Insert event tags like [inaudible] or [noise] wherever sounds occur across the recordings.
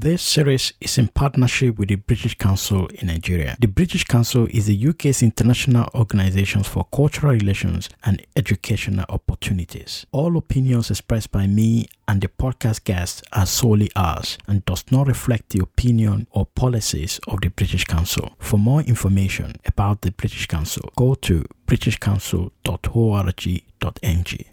This series is in partnership with the British Council in Nigeria. The British Council is the UK's international organization for cultural relations and educational opportunities. All opinions expressed by me and the podcast guests are solely ours and does not reflect the opinion or policies of the British Council. For more information about the British Council, go to britishcouncil.org.ng.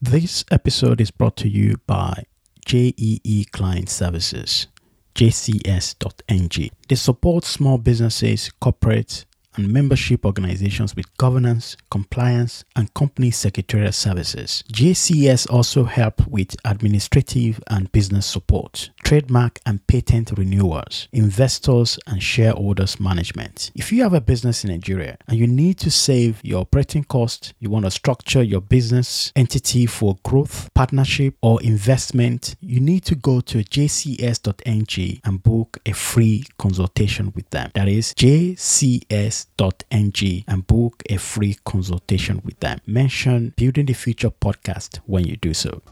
This episode is brought to you by JEE Client Services, jcs.ng. They support small businesses, corporates, and membership organizations with governance, compliance, and company secretarial services. JCS also help with administrative and business support, trademark and patent renewals, investors and shareholders management. If you have a business in Nigeria and you need to save your operating costs, you want to structure your business entity for growth, partnership, or investment, you need to go to jcs.ng and book a free consultation with them. That is jcs ng and book a free consultation with them. Mention Building the Future podcast when you do so.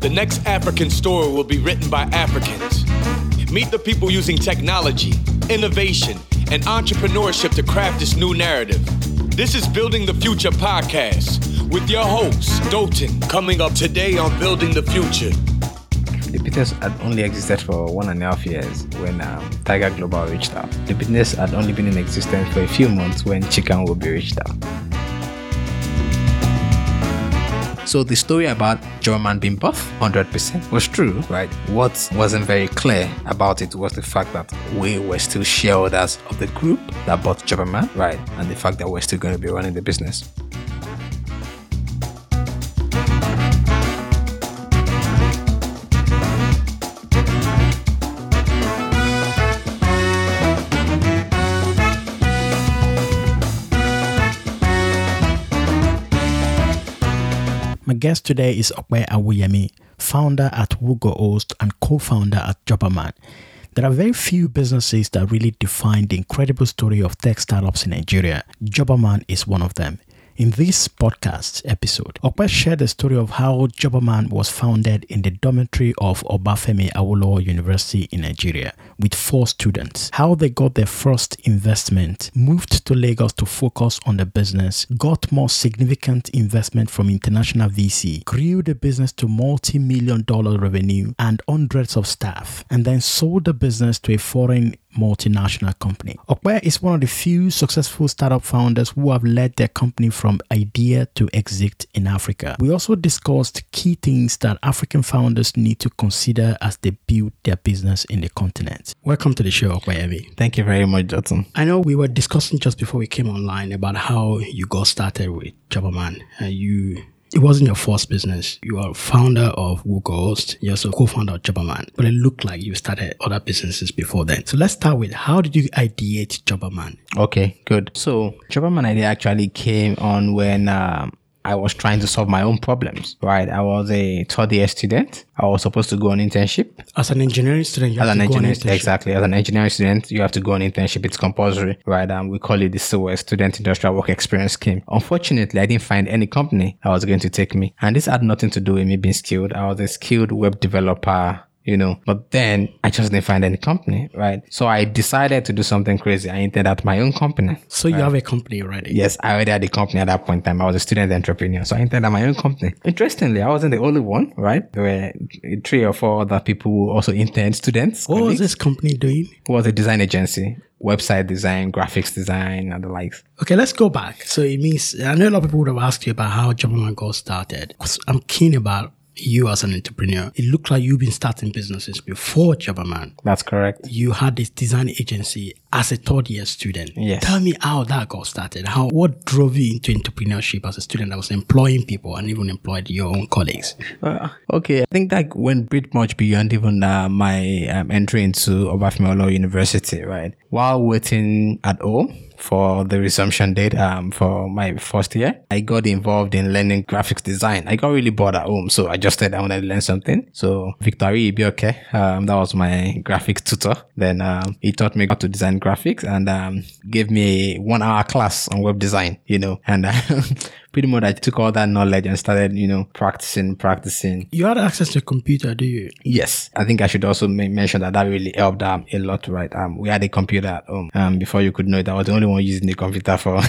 The next African story will be written by Africans. Meet the people using technology, innovation, and entrepreneurship to craft this new narrative. This is Building the Future podcast with your host, Dolton, coming up today on Building the Future. The business had only existed for one and a half years when um, Tiger Global reached out. The business had only been in existence for a few months when Chika Nwobi reached out. So the story about Jobberman being buff 100% was true, right? What wasn't very clear about it was the fact that we were still shareholders of the group that bought Jobberman, right? And the fact that we're still going to be running the business. Guest today is Ope Awoyemi, founder at Whogohost and co-founder at Jobberman. There are very few businesses that really define the incredible story of tech startups in Nigeria. Jobberman is one of them. In this podcast episode, Ope shared the story of how Jobberman was founded in the dormitory of Obafemi Awolowo University in Nigeria with four students, how they got their first investment, moved to Lagos to focus on the business, got more significant investment from international VC, grew the business to multi-million dollar revenue and hundreds of staff, and then sold the business to a foreign multinational company. Ope is one of the few successful startup founders who have led their company from idea to exit in Africa. We also discussed key things that African founders need to consider as they build their business in the continent. Welcome to the show, Ope Thank you very much, Johnson. I know we were discussing just before we came online about how you got started with Jobberman and you it wasn't your first business. You are founder of Whogohost. You're also co-founder of Jobberman. But it looked like you started other businesses before then. So let's start with how did you ideate Jobberman? Okay, good. So Jobberman idea actually came on when um, I was trying to solve my own problems, right? I was a third year student. I was supposed to go on internship. As an engineering student, you As have an to go on internship. exactly. As an engineering student, you have to go on internship. It's compulsory, right? And we call it the SIWES Student Industrial Work Experience Scheme. Unfortunately, I didn't find any company that was going to take me. And this had nothing to do with me being skilled. I was a skilled web developer, you know, but then I just didn't find any company, right? So I decided to do something crazy. I entered at my own company. So you have a company already. Yes, I already had a company at that point in time. I was a student entrepreneur. So I entered at my own company. Interestingly, I wasn't the only one, right? There were three or four other people who also interned students. What was this company doing? It was a design agency, website design, graphics design, and the likes. Okay, let's go back. So it means I know a lot of people would have asked you about how Jobberman got started. I'm keen about you as an entrepreneur. It looked like you've been starting businesses before Jobberman. That's correct. You had this design agency as a third year student. Yes. Tell me how that got started. How what drove you into entrepreneurship as a student that was employing people and even employed your own colleagues? Uh, okay, I think that went pretty much beyond even uh, my um, entry into Obafemi Awolowo University, right? While waiting at home for the resumption date um, for my first year, I got involved in learning graphics design. I got really bored at home, so I just said I wanted to learn something. So Victory Ibioke, um, that was my graphics tutor. Then um, he taught me how to design graphics and um, gave me a one-hour class on web design. You know, and uh, [laughs] pretty much I took all that knowledge and started, you know, practicing, practicing. You had access to a computer, do you? Yes, I think I should also mention that that really helped um, a lot, right? Um, we had a computer at home. Um, before you could know it, I was the only one using the computer for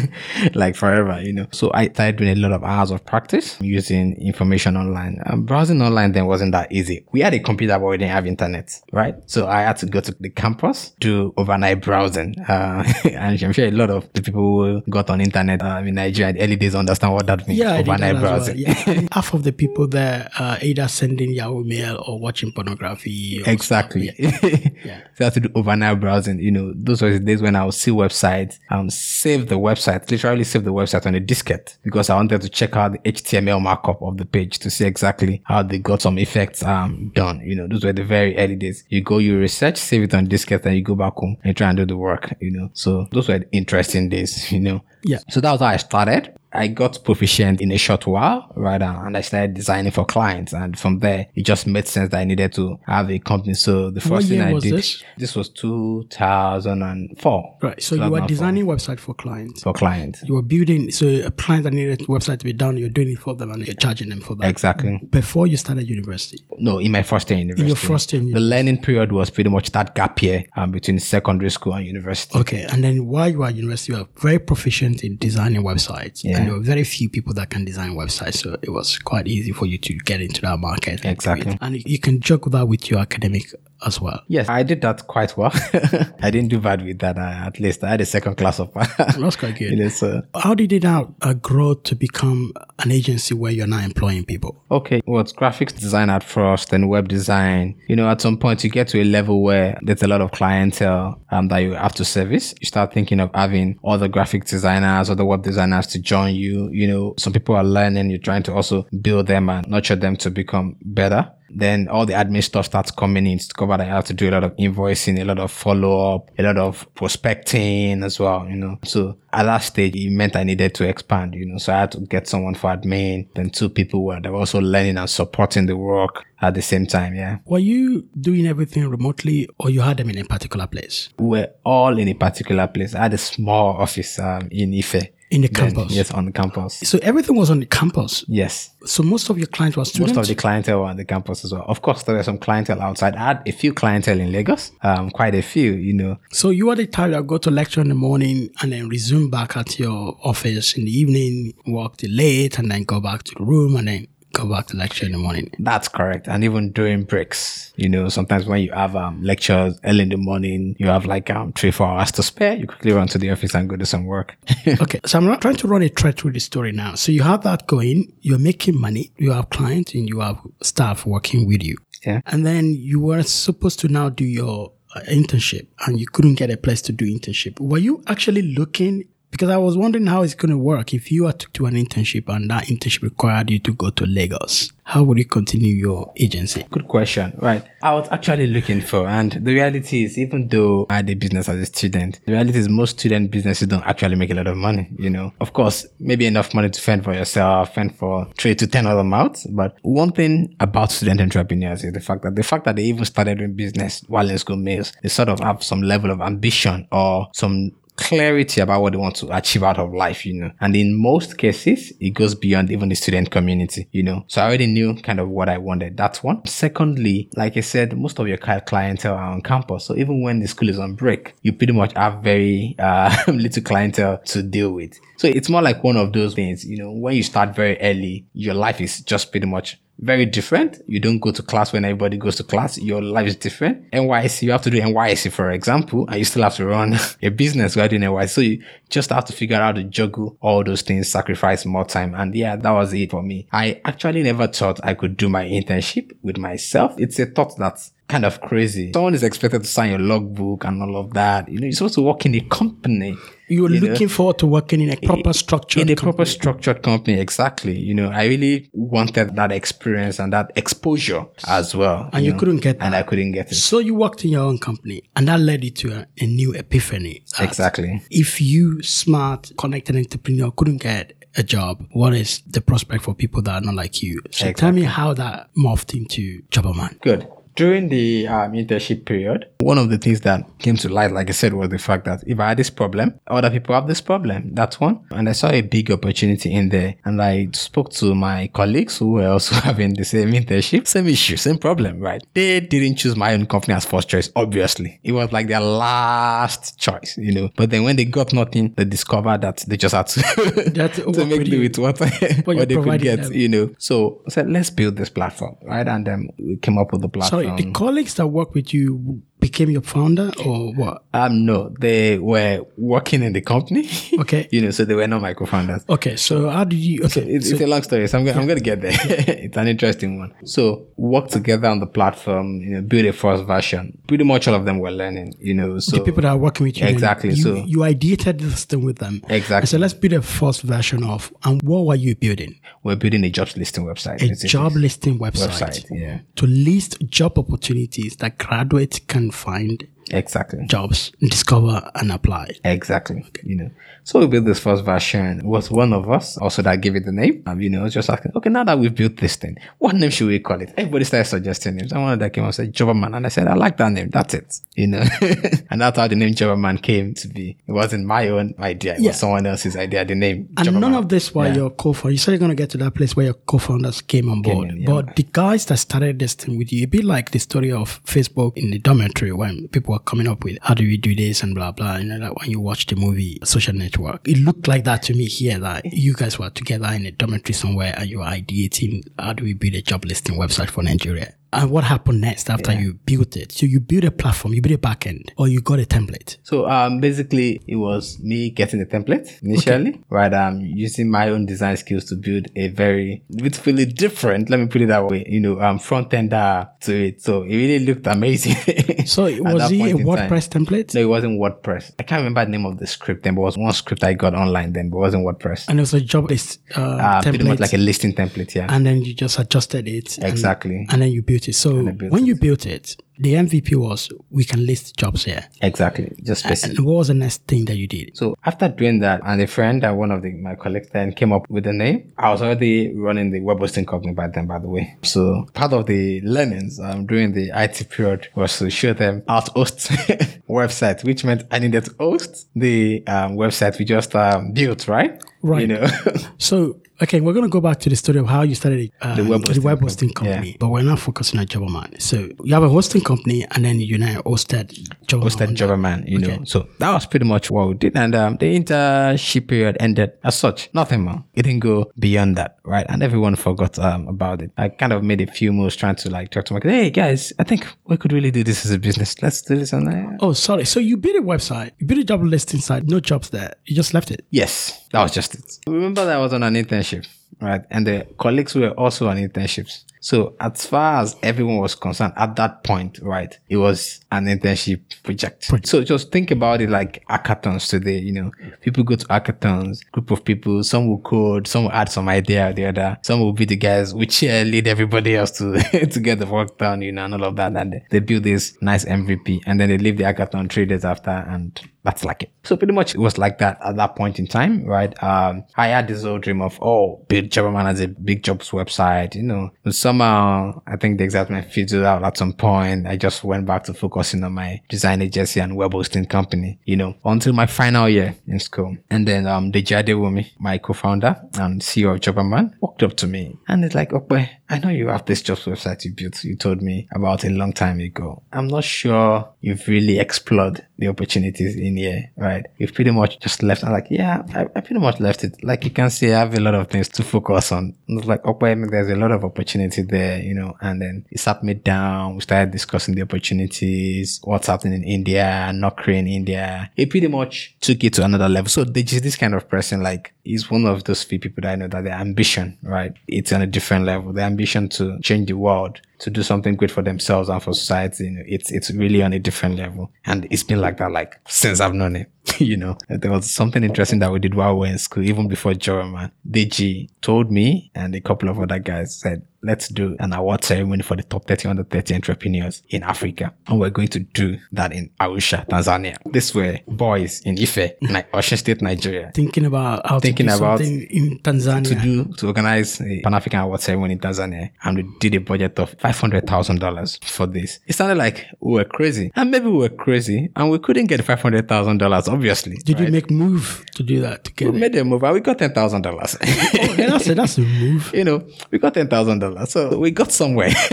[laughs] like forever, you know. So I started doing a lot of hours of practice using information online. Um, browsing online then wasn't that easy. We had a computer, but we didn't have internet, right? So I had to go to the campus, do overnight browsing. Uh, [laughs] and I'm sure a lot of the people who got on internet uh, in Nigeria in the early days understand what that means. Yeah, overnight as well. browsing. Yeah. Half of the people there are either sending Yahoo mail or watching pornography. Or Exactly. [laughs] So I have to do overnight browsing. You know, those were the days when I would see websites, um, save the website, literally save the website on a diskette because I wanted to check out the HTML markup of the page to see exactly how they got some effects um done. You know, those were the very early days. You go, you research, save it on diskette, and you go back home and try and do the work. You know, so those were interesting days. [laughs] You know. Yeah. So that was how I started. I got proficient in a short while, right? uh, And I started designing for clients. And from there, it just made sense that I needed to have a company. So the first What thing I did, this? was 2004. Right. So you were designing website for clients. for clients. You were building, so a client that needed a website to be done, you're doing it for them and you're charging them for that. Exactly. Before you started university. No, in my first year in university. first year in The learning period was pretty much that gap year um, between secondary school and university. Okay. And then while you were at university, you were very proficient in designing websites. Yeah. There were very few people that can design websites. So it was quite easy for you to get into that market. Exactly. And you can juggle that with your academic as well. Yes, I did that quite well. [laughs] I didn't do bad with that. Uh, at least I had a second class of. That's quite good. you know, so How did it now uh, grow to become an agency where you're now employing people? Okay, well, it's graphics design at first, then web design. You know, at some point you get to a level where there's a lot of clientele um, that you have to service. You start thinking of having other graphic designers, other web designers to join you. You know, some people are learning. You're trying to also build them and nurture them to become better. Then all the admin stuff starts coming in. It's discovered I have to do a lot of invoicing, a lot of follow up, a lot of prospecting as well, you know. So at that stage, it meant I needed to expand, you know. So I had to get someone for admin, then two people were, they were also learning and supporting the work at the same time, yeah. Were you doing everything remotely or you had them in a particular place? We were all in a particular place. I had a small office um, in Ife. In the Then- campus? yes, on the campus. So everything was on the campus. Yes. So most of your clients were students. Most of the clientele were on the campus as well. Of course, there were some clientele outside. I had a few clientele in Lagos, um, quite a few, you know. so you were the type that go to lecture in the morning and then resume back at your office in the evening, work till late, and then go back to the room and then go back to lecture in the morning. That's correct. And even during breaks, you know, sometimes when you have um, lectures early in the morning, you have like um, three, four hours to spare. You quickly run to the office and go do some work. [laughs] okay, so I'm not trying to run a thread through the story now. So you have that going, you're making money, you have clients, and you have staff working with you. Yeah. And then you were supposed to now do your uh, internship, and you couldn't get a place to do internship. Were you actually looking? Because I was wondering how it's going to work if you had to do an internship and that internship required you to go to Lagos. How would you continue your agency? Good question. Right. I was actually looking for, and the reality is, even though I had a business as a student, the reality is most student businesses don't actually make a lot of money, you know. Of course, maybe enough money to fend for yourself, fend for three to 10 other mouths. But one thing about student entrepreneurs is the fact that the fact that they even started doing business while in school means they sort of have some level of ambition or some clarity about what they want to achieve out of life, you know. And in most cases, it goes beyond even the student community, you know. So I already knew kind of what I wanted. That's one. Secondly, like I said, most of your cli- clientele are on campus. So even when the school is on break, you pretty much have very uh, [laughs] little clientele to deal with. So it's more like one of those things, you know, when you start very early, your life is just pretty much very different. You don't go to class when everybody goes to class. Your life is different. NYSC, you have to do NYSC, for example, and you still have to run [laughs] a business while doing NYSC. So you just have to figure out how to juggle all those things, sacrifice more time. And yeah, that was it for me. I actually never thought I could do my internship with myself. It's a thought that's kind of crazy. Someone is expected to sign your logbook and all of that. You know, you're supposed to work in a company. You're you know? looking forward to working in a proper structure. in a proper structured company exactly you know i really wanted that experience and that exposure as well And you know, couldn't get that. and i couldn't get it So you worked in your own company, and that led you to a, a new epiphany. exactly If you, smart, connected entrepreneur, couldn't get a job, what is the prospect for people that are not like you? So tell me how that morphed into Jobberman. good during the um, internship period, one of the things that came to light, like I said, was the fact that if I had this problem, other people have this problem. That's one. And I saw a big opportunity in there. And I spoke to my colleagues who were also [laughs] having the same internship, same issue, same problem, right? They didn't choose my own company as first choice, obviously. It was like their last choice, you know. But then when they got nothing, they discovered that they just had to, [laughs] to make do with what, [laughs] what, you they could get, them. you know. So I said, let's build this platform, right? And then we came up with the platform. Sorry, the um, colleagues that work with you became your founder or what? Um, no, they were working in the company. Okay. [laughs] you know, so they were not my co-founders. Okay, so how did you? Okay, It's, it's a long story, so I'm gonna, I'm gonna get there. [laughs] it's an interesting one. So work together on the platform, you know, build a first version. Pretty much all of them were learning, you know. So the people that are working with you, Exactly, You, so- you ideated this thing with them. Exactly. So let's build a first version of. And what were you building? we're building a jobs listing website. A job listing website, website. Yeah, to list job opportunities that graduates can find exactly. jobs, discover, and apply. Exactly. You know, so we built this first version. It was one of us also that gave it the name. Um, you know, just asking, okay, now that we've built this thing, what name should we call it? Everybody started suggesting names. Someone that came and said Jobberman, and I said, I like that name. That's it. You know, [laughs] and that's how the name Jobberman came to be. It wasn't my own idea. It Yeah. was someone else's idea. The name. And Jobberman. none of this while Yeah. your co-founder. You said you're gonna get to that place where your co-founders came on board. in, yeah. but the guys that started this thing with you, a bit like the story of Facebook in the dormitory when people were coming up with how do we do this and blah blah. You know, like when you watch the movie Social Network, it looked like that to me here. That you guys were together in a dormitory somewhere and you were ideating how do we build a job listing website for Nigeria. And what happened next after you built it? So you built a platform, you built a backend, or you got a template. So um, basically, it was me getting the template initially, right? Um, using my own design skills to build a very beautifully different. Let me put it that way. You know, um, front ender to it. So it really looked amazing. [laughs] So it was it a in time. WordPress template? No, it wasn't WordPress. I can't remember the name of the script then, but it was one script I got online then, but it wasn't WordPress. And it was a job list uh, Uh, template. pretty much like a listing template, yeah. and then you just adjusted it. and- Exactly. And, then you built it. So built when you built it, the MVP was we can list jobs here. exactly. Just basically. And what was the next thing that you did? So after doing that, and a friend and one of the, my colleagues then came up with the name. I was already running the web hosting company by then, by the way. So part of the learnings um, during the IT period was to show them how to host [laughs] website, which meant I needed to host the um, website we just um, built, right? Right. You know. [laughs] So okay, we're gonna go back to the story of how you started uh, The web the hosting web hosting company, company, but we're not focusing on Jobberman. So you have a hosting company, and then you now hosted hosted on Jobberman, you know. So that was pretty much what we did. And um, the internship period ended as such. Nothing more. It didn't go beyond that, right? And everyone forgot um, about it. I kind of made a few moves trying to like talk to my hey guys, I think we could really do this as a business. Let's do this on that. Oh, sorry. So you built a website, you built a job listing site, no jobs there. You just left it. Yes, that was just it. Remember that I was on an internship, right? And the colleagues were also on internships. So as far as everyone was concerned at that point, right, it was an internship project. So just think about it like hackathons today, you know, people go to hackathons, group of people, some will code, some will add some idea or the other, some will be the guys who lead everybody else to, [laughs] to get the work done, you know, and all of that. And they build this nice MVP and then they leave the hackathon three days after and that's like it. So pretty much it was like that at that point in time, right? Um, I had this old dream of, oh, build Jobberman as a big jobs website, you know. And somehow, I think the excitement fizzled out at some point. I just went back to focusing on my design agency and web hosting company, you know, until my final year in school. And then, um, Deji Adewunmi, my co-founder and CEO of Jobberman, walked up to me and it's like, okay, I know you have this jobs website you built. You told me about a long time ago. I'm not sure you've really explored the opportunities in here, right? You've pretty much just left. I'm like, yeah, I, I pretty much left it. Like you can see, I have a lot of things to focus on. It's like, oh, okay, I there's a lot of opportunity there, you know, and then he sat me down. We started discussing the opportunities, what's happening in India, not in India. He pretty much took it to another level. So this kind of person, like, he's one of those few people that I know that their ambition, right? It's on a different level. The ambition to change the world, to do something great for themselves and for society, you know, it's, it's really on a different level. And it's been like that, like, since I've known it, [laughs] you know. There was something interesting that we did while we were in school, even before Jobberman. Deji told me and a couple of other guys said, let's do an award ceremony for the top 30 under 30 entrepreneurs in Africa. And we're going to do that in Arusha, Tanzania. This were boys in Ife, like Osun State, Nigeria. Thinking about how Thinking to do about something in Tanzania. to do to organize a Pan African Award ceremony in Tanzania, and we did a budget of $500,000 for this. It sounded like we were crazy. And maybe we were crazy and we couldn't get $500,000, obviously. Did you right? make move to do that to get We it? made a move and we got $10,000. Yeah, [laughs] that's a, that's a move. you know, we got ten thousand dollars, so we got somewhere. [laughs]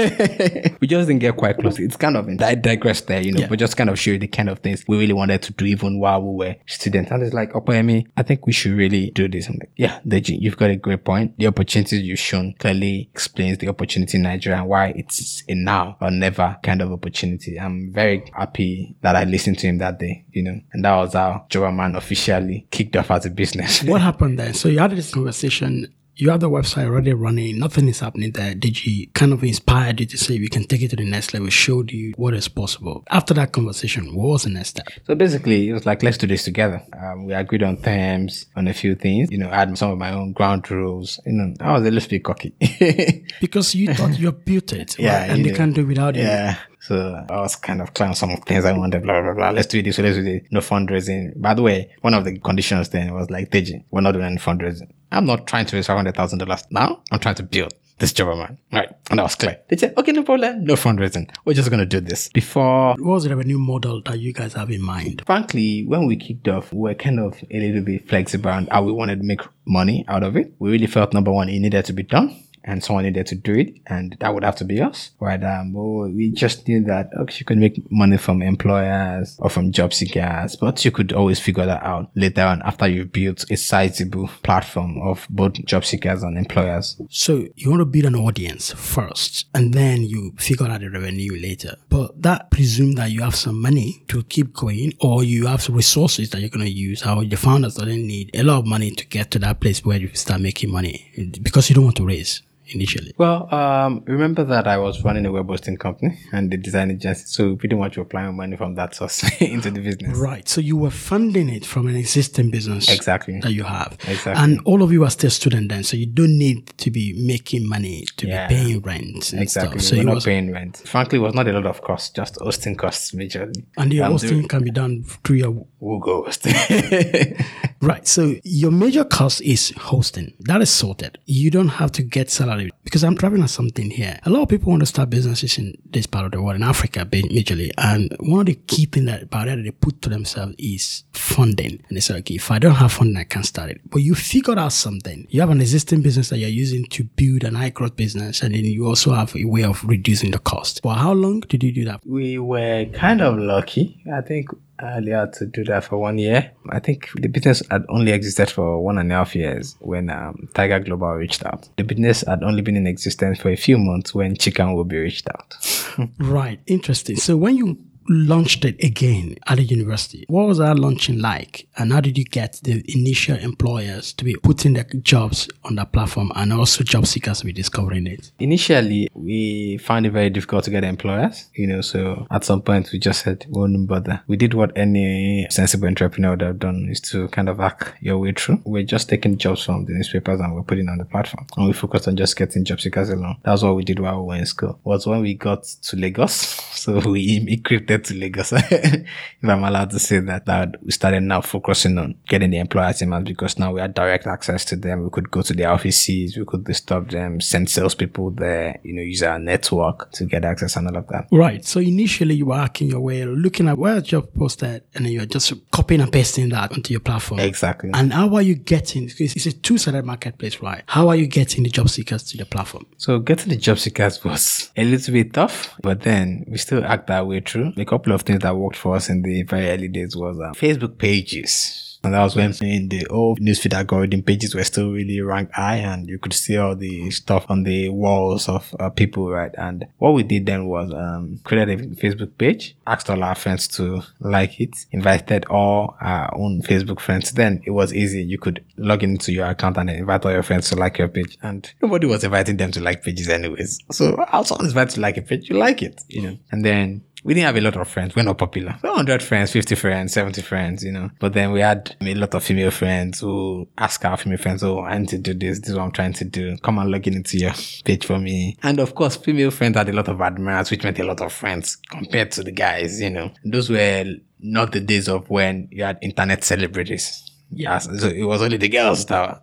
we just didn't get quite close. It's kind of I digress there, you know, Yeah. but just kind of show you the kind of things we really wanted to do even while we were students. And it's like, Opeyemi, I think we should really do this. I'm like, yeah, Deji, you've got a great point. The opportunities you've shown clearly explains the opportunity in Nigeria and why it's a now or never kind of opportunity. I'm very happy that I listened to him that day, you know, and that was how Jobberman officially kicked off as a business. What happened then? So you had this conversation. You have the website already running. Nothing is happening there. Did you kind of inspired you to say we can take it to the next level? Showed you what is possible. After that conversation, what was the next step? So basically, it was like, let's do this together. Um, we agreed on terms, on a few things. You know, I had some of my own ground rules. You know, I was a little bit cocky. [laughs] Because you thought you built it, Yeah, and you they know. can't do it without you. yeah. So I was kind of clown some of things I wanted, blah, blah, blah. Let's do this, let's do this. No fundraising. By the way, one of the conditions then was like, Deji, we're not doing any fundraising. I'm not trying to raise $500,000 now. I'm trying to build this job, man. Right. And that was clear. They said, okay, no problem. No fundraising. We're just going to do this. Before What was the revenue model that you guys have in mind? frankly, when we kicked off, we were kind of a little bit flexible and how we wanted to make money out of it. We really felt number one, it needed to be done. And someone needed to do it, and that would have to be us, right? Um, we just knew that okay, you could make money from employers or from job seekers, but you could always figure that out later on after you've built a sizable platform of both job seekers and employers. So you want to build an audience first, and then you figure out the revenue later. But that presumes that you have some money to keep going, or you have some resources that you're going to use. How the founders doesn't need a lot of money to get to that place where you start making money because you don't want to raise initially. Well, um, remember that I was running a web hosting company and the design agency, so pretty much we're applying money from that source [laughs] into the business. Right. So you were funding it from an existing business Exactly. that you have. Exactly. And all of you are still students then, so you don't need to be making money to Yeah. be paying rent and Exactly. stuff. So you're not was, paying rent. Frankly, it was not a lot of costs, just hosting costs majorly. and the Um, hosting can be done through your We'll hosting. [laughs] Right. So your major cost is hosting. That is sorted. You don't have to get salary because I'm driving at something here. A lot of people want to start businesses in this part of the world, in Africa, majorly. And one of the key things that barrier that they put to themselves is funding. And they say, okay, if I don't have funding, I can't start it. But you figured out something. You have an existing business that you're using to build an high growth business. And then you also have a way of reducing the cost. For how long did you do that? we were kind of lucky. I think Only had to do that for one year. I think the business had only existed for one and a half years when um, Tiger Global reached out. The business had only been in existence for a few months when Chika Nwobi reached out. [laughs] Right. Interesting. So when you launched it again at the university, what was that launching like? And how did you get the initial employers to be putting their jobs on the platform and also job seekers to be discovering it? Initially, we found it very difficult to get employers, you know, so at some point we just said, we won't bother. We did what any sensible entrepreneur would have done is to kind of hack your way through. We're just taking jobs from the newspapers and we're putting on the platform. And we focused on just getting job seekers along. That's what we did while we were in school. Was when we got to Lagos. [laughs] So we immigrated to Lagos. if I'm allowed to say that, that we started now focusing on getting the employers in because now we had direct access to them. We could go to their offices, we could disturb them, send salespeople there, you know, use our network to get access and all of that. Right. So initially you were hacking your way, looking at where a job posted, and then you're just copying and pasting that onto your platform. Exactly. And how are you getting? It's a two-sided marketplace, right? How are you getting the job seekers to the platform? So getting the job seekers was a little bit tough, but then we still act that way through. A couple of things that worked for us in the very early days was uh, Facebook pages. And that was when in the old newsfeed algorithm pages were still really ranked high and you could see all the stuff on the walls of uh, people, right? And what we did then was um, created a Facebook page, asked all our friends to like it, invited all our own Facebook friends. Then it was easy. You could log into your account and invite all your friends to like your page. And nobody was inviting them to like pages anyways. So I was invited to like a page, you like it, you know. And then we didn't have a lot of friends. We're not popular. 100 friends, 50 friends, 70 friends, you know. But then we had a lot of female friends who ask our female friends, Oh, I need to do this. This is what I'm trying to do. Come and log in into your page for me. And of course, female friends had a lot of admirers, which meant a lot of friends compared to the guys, you know. Those were not the days of when you had internet celebrities. Yeah. So it was only the girls that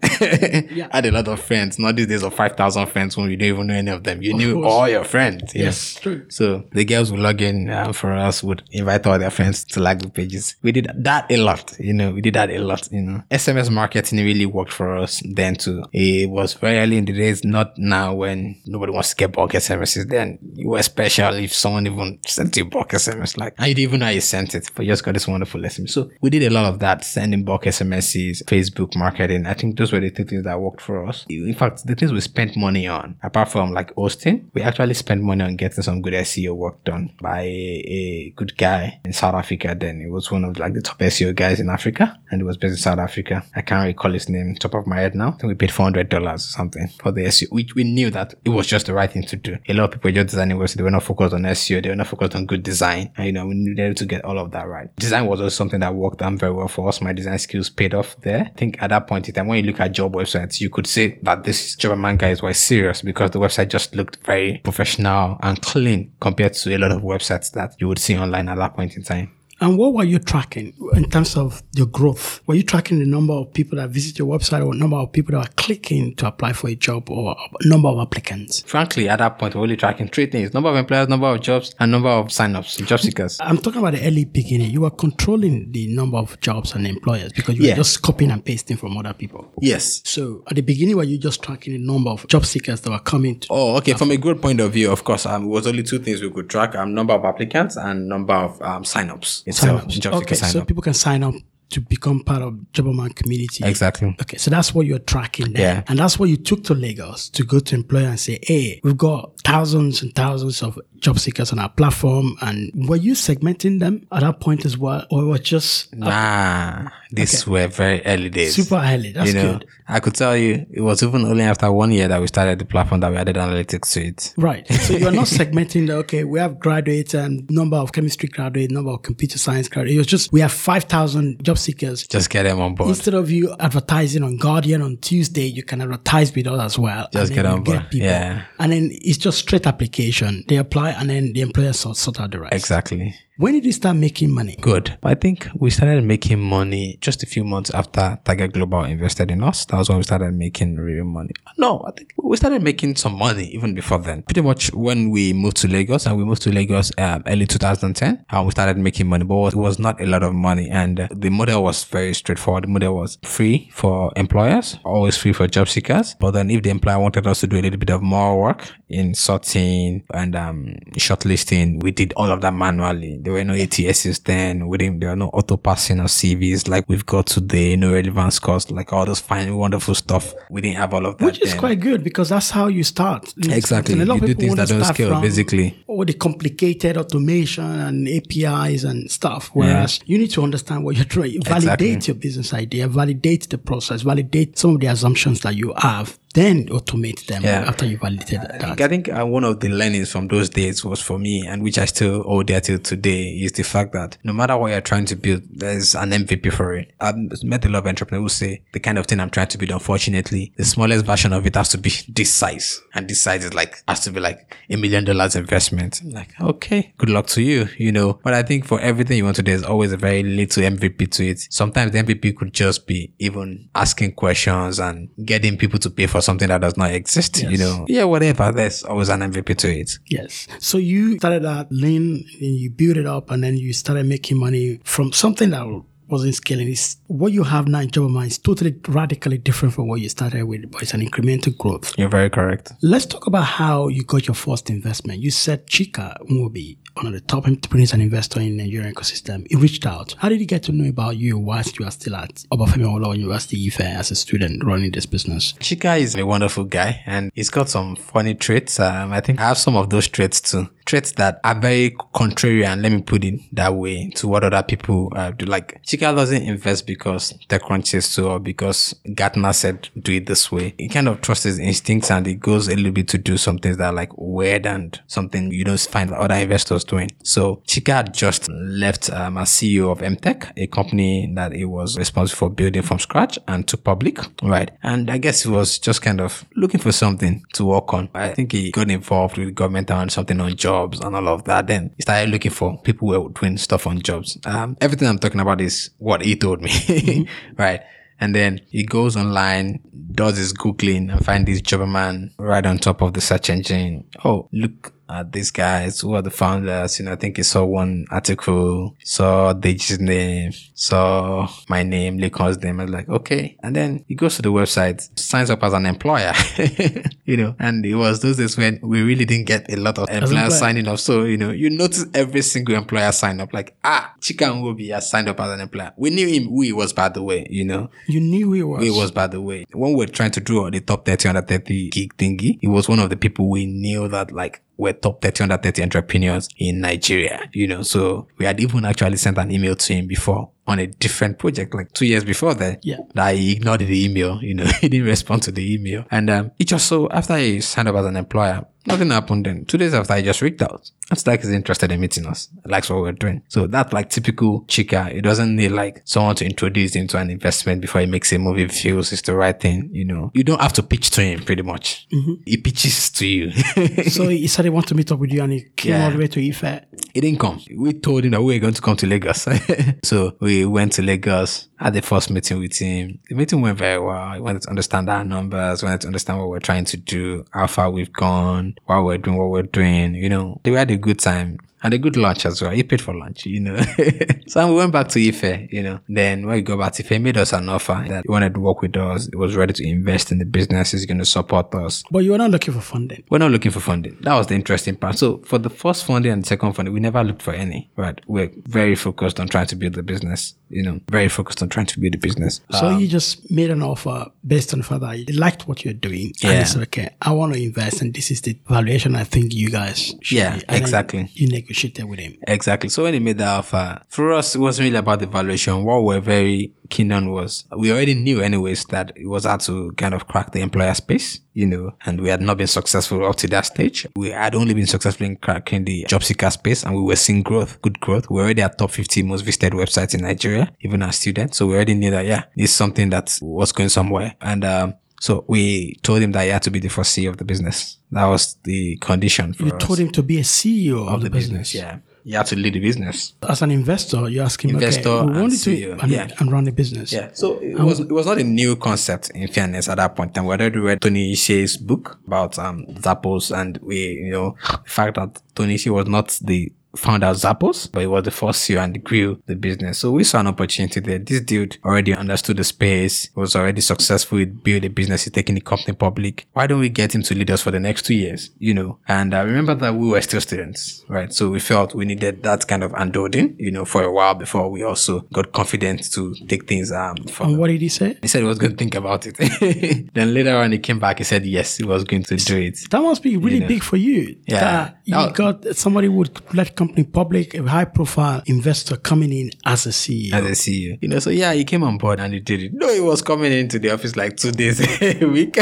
[laughs] Yeah. had a lot of friends. Not these days of 5,000 friends when you don't even know any of them. You knew course. all your friends. know. Yes, true. So the girls would log in uh, for us, would invite all their friends to like the pages. We did that a lot, you know, we did that a lot, you know. SMS marketing really worked for us then too. It was very early in the days, not now when nobody wants to get bulk SMSs. Then you were special if someone even sent you bulk SMS, like, I didn't even know you sent it, but you just got this wonderful SMS. So we did a lot of that, sending bulk Facebook marketing. I think those were the two things that worked for us. In fact, the things we spent money on, apart from like hosting, we actually spent money on getting some good SEO work done by a, good guy in South Africa. Then it was one of like the top SEO guys in Africa, and it was based in South Africa. I can't recall his name top of my head now. I think we paid four hundred dollars or something for the SEO. We we knew that it was just the right thing to do. A lot of people just designing websites. They were not focused on SEO. They were not focused on good design. And you know, we needed to get all of that right. Design was also something that worked out very well for us. My design skills paid off there. I think at that point in time, when you look at job websites, you could say that this job Jobberman guys were serious because the website just looked very professional and clean compared to a lot of websites that you would see online at that point in time. And what were you tracking in terms of your growth? Were you tracking the number of people that visit your website or number of people that are clicking to apply for a job or number of applicants? Frankly, at that point, we're only tracking three things number of employers, number of jobs, and number of signups, job seekers. [laughs] I'm talking about the early beginning. You were controlling the number of jobs and employers because you Yeah. were just copying and pasting from other people. Yes. So at the beginning, were you just tracking the number of job seekers that were coming to? Oh, okay. From a growth point of view, of course, um, it was only two things we could track: um, number of applicants and number of um, signups itself. signups? Job Okay, so signup. people can sign up to become part of Jobberman community. Exactly. Okay, so that's what you're tracking there. Yeah. And that's what you took to Lagos to go to employer and say, hey, we've got thousands and thousands of job seekers on our platform. And were you segmenting them at that point as well? Or was just Nah, these were very early days. super early? That's you know, good. I could tell you it was even only after one year that we started the platform that we added analytics to it. Right. [laughs] So you're not segmenting the, okay, we have graduates and number of chemistry graduates, number of computer science graduates. It was just, we have 5,000 job seekers. Just get them on board. Instead of you advertising on Guardian on Tuesday, you can advertise with us as well. Just get on board. Yeah. And then it's just straight application. They apply and then the employer sort, sort out the rest. Exactly. When did you start making money? Good. I think we started making money just a few months after Tiger Global invested in us. That was when we started making real money. No, I think we started making some money even before then. Pretty much when we moved to Lagos and we moved to Lagos um, early 2010, and we started making money, but it was not a lot of money. And uh, the model was very straightforward. The model was free for employers, always free for job seekers. But then if the employer wanted us to do a little bit of more work in sorting and um, shortlisting, we did all of that manually. There were no ATSs then. We didn't, there were no auto parsing of CVs like we've got today, no relevance scores, like all those fine, wonderful stuff. We didn't have all of that. Which is then. quite good because that's how you start. Exactly. A lot of You do things that don't scale, basically. All the complicated automation and APIs and stuff. Whereas you need to understand what you're doing. Validate Exactly. your business idea, validate the process, validate some of the assumptions that you have, then automate them Yeah. after you validated that. I think uh, one of the learnings from those days was for me, and which I still owe there till today, is the fact that no matter what you're trying to build, there's an MVP for it. I've met a lot of entrepreneurs who say the kind of thing I'm trying to build, unfortunately, the smallest version of it has to be [laughs] this size. And this size is like, has to be like a million dollars investment. I'm like, okay, good luck to you, you know. But I think for everything you want to do, there's always a very little MVP to it. Sometimes the MVP could just be even asking questions and getting people to pay for something that does not exist, you know. Yeah, whatever. There's always an MVP to it. Yes. So you started that lean and you built it up and then you started making money from something that wasn't scaling. It's, what you have now in Jobberman is totally radically different from what you started with, but it's an incremental growth. You're very correct. Let's talk about how you got your first investment. You said Chika Nwobi, one of the top entrepreneurs and investor in Nigerian ecosystem. He reached out. How did he get to know about you whilst you are still at Obafemi Awolowo University Ife as a student running this business? Chika is a wonderful guy and he's got some funny traits. Um, I think I have some of those traits too. Traits that are very contrarian, let me put it that way, to what other people uh, do. Like, Chika doesn't invest because TechCrunch says to or because Gartner said do it this way. He kind of trusts his instincts and he goes a little bit to do some things that are like weird and something you don't find other investors doing. So Chika just left um, as CEO of MTech, a company that he was responsible for building from scratch and to public, right? And I guess he was just kind of looking for something to work on. I think he got involved with government and something on jobs and all of that. Then he started looking for people who were doing stuff on jobs. Um, everything I'm talking about is what he told me, [laughs] right? And then he goes online, does his Googling and find this Jobberman right on top of the search engine. Oh, look at these guys who are the founders. You know, I think he saw one article, saw Deji's name, saw my name, Lekan's name. I was like, okay. And then he goes to the website, signs up as an employer, [laughs] you know, and it was those days when we really didn't get a lot of employers signing up. So, you know, you notice every single employer sign up like, ah, Chika Nwobi has signed up as an employer. We knew him who he was, by the way, you know. You knew he was. He was, by the way. When we were trying to draw the top 30 under 30 gig thingy, he was one of the people we knew that like were top 30 under 30 entrepreneurs in Nigeria, you know. So we had even actually sent an email to him before on a different project, like two years before that. Yeah. That he ignored the email, you know, [laughs] he didn't respond to the email. And um, it just so after he signed up as an employer, nothing happened then. Two days after, I just reached out. Like he's interested in meeting us, likes what we're doing. So that's like typical Chika. It doesn't need like someone to introduce him to an investment before he makes a move. He feels it's the right thing, you know. You don't have to pitch to him pretty much. Mm-hmm. He pitches to you. [laughs] so he said he wanted to meet up with you and he came Yeah. all the way to Ife. He didn't come. We told him that we were going to come to Lagos. [laughs] so we went to Lagos, had the first meeting with him. The meeting went very well. He wanted to understand our numbers, wanted to understand what we're trying to do, how far we've gone, why we're doing what we're doing. You know, they had a good time. And a good lunch as well. He paid for lunch, you know. [laughs] so we went back to Ife, you know. Then when we go back to Ife, he made us an offer that he wanted to work with us. He was ready to invest in the business. He's going to support us. But you were not looking for funding. We're not looking for funding. That was the interesting part. So for the first funding and the second funding, we never looked for any. Right. We're very focused on trying to build the business. You know, very focused on trying to build the business. So um, you just made an offer based on the fact that you liked what you're doing. And Yeah. you said, okay, I want to invest and this is the valuation I think you guys should Yeah, be. Exactly. You negotiated with him. Exactly. So when he made that offer, for us, it wasn't really about the valuation. What we're very keen on was we already knew anyways that it was hard to kind of crack the employer space, you know, and we had not been successful up to that stage. We had only been successful in cracking the job seeker space and we were seeing growth, good growth. We're already at top 50 most visited websites in Nigeria, even as students. So we already knew that, yeah, this is something that was going somewhere. And, um, so we told him that he had to be the first CEO of the business. That was the condition for You us told him to be a CEO of, the, business. Yeah. You had to lead the business. As an investor, you ask him, Investor okay, we to and, yeah. and run a business. Yeah. So it was it was not a new concept in fairness at that point. And we already read Tony Hsieh's book about um Zappos and we you know the fact that Tony Ishi was not the founder of Zappos, but he was the first CEO and grew the business. So we saw an opportunity there. This dude already understood the space, was already successful, built a business, he's taking the company public. Why don't we get him to lead us for the next two years? You know, and I remember that we were still students, right? So we felt we needed that kind of undoing, you know, for a while before we also got confident to take things um. And what did he say? He said he was going to think about it. [laughs] then later on, he came back. He said yes, he was going to do it. That must be really You know. big for you. Yeah. That you Oh. got somebody would let company public, a high profile investor coming in as a CEO. As a CEO, you know, so yeah, he came on board and he did it. No, he was coming into the office like two days [laughs] a week,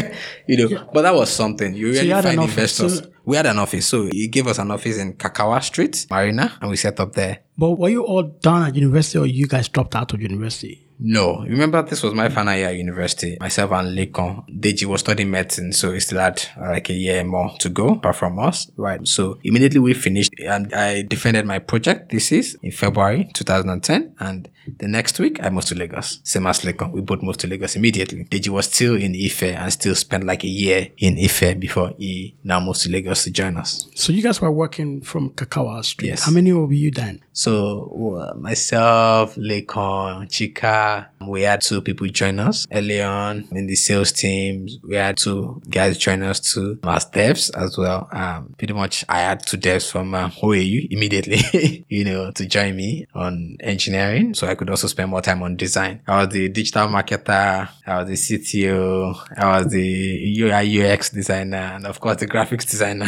you know, but that was something. You really an find investors. so- we had an office, so he gave us an office in Kakawa Street, Marina, and we set up there. but were you all done at university or you guys dropped out of university? No, remember this was my final year at university. Myself and Lekan. Deji was studying medicine, so he still had like a year more to go apart from us. Right. So immediately we finished and I defended my project thesis in February 2010. And the next week I moved to Lagos. Same as Lekan. We both moved to Lagos immediately. Deji was still in Ife and still spent like a year in Ife before he now moved to Lagos to join us. So you guys were working from Kakawa Street. Yes. How many were you then? So myself, Lekan, Chika, we had two people join us early on in the sales teams. We had two guys join us too as devs as well. Um, pretty much I had two devs from um, OAU immediately, [laughs] you know, to join me on engineering. So I could also spend more time on design. I was the digital marketer. I was the CTO. I was the UI UX designer and of course the graphics designer.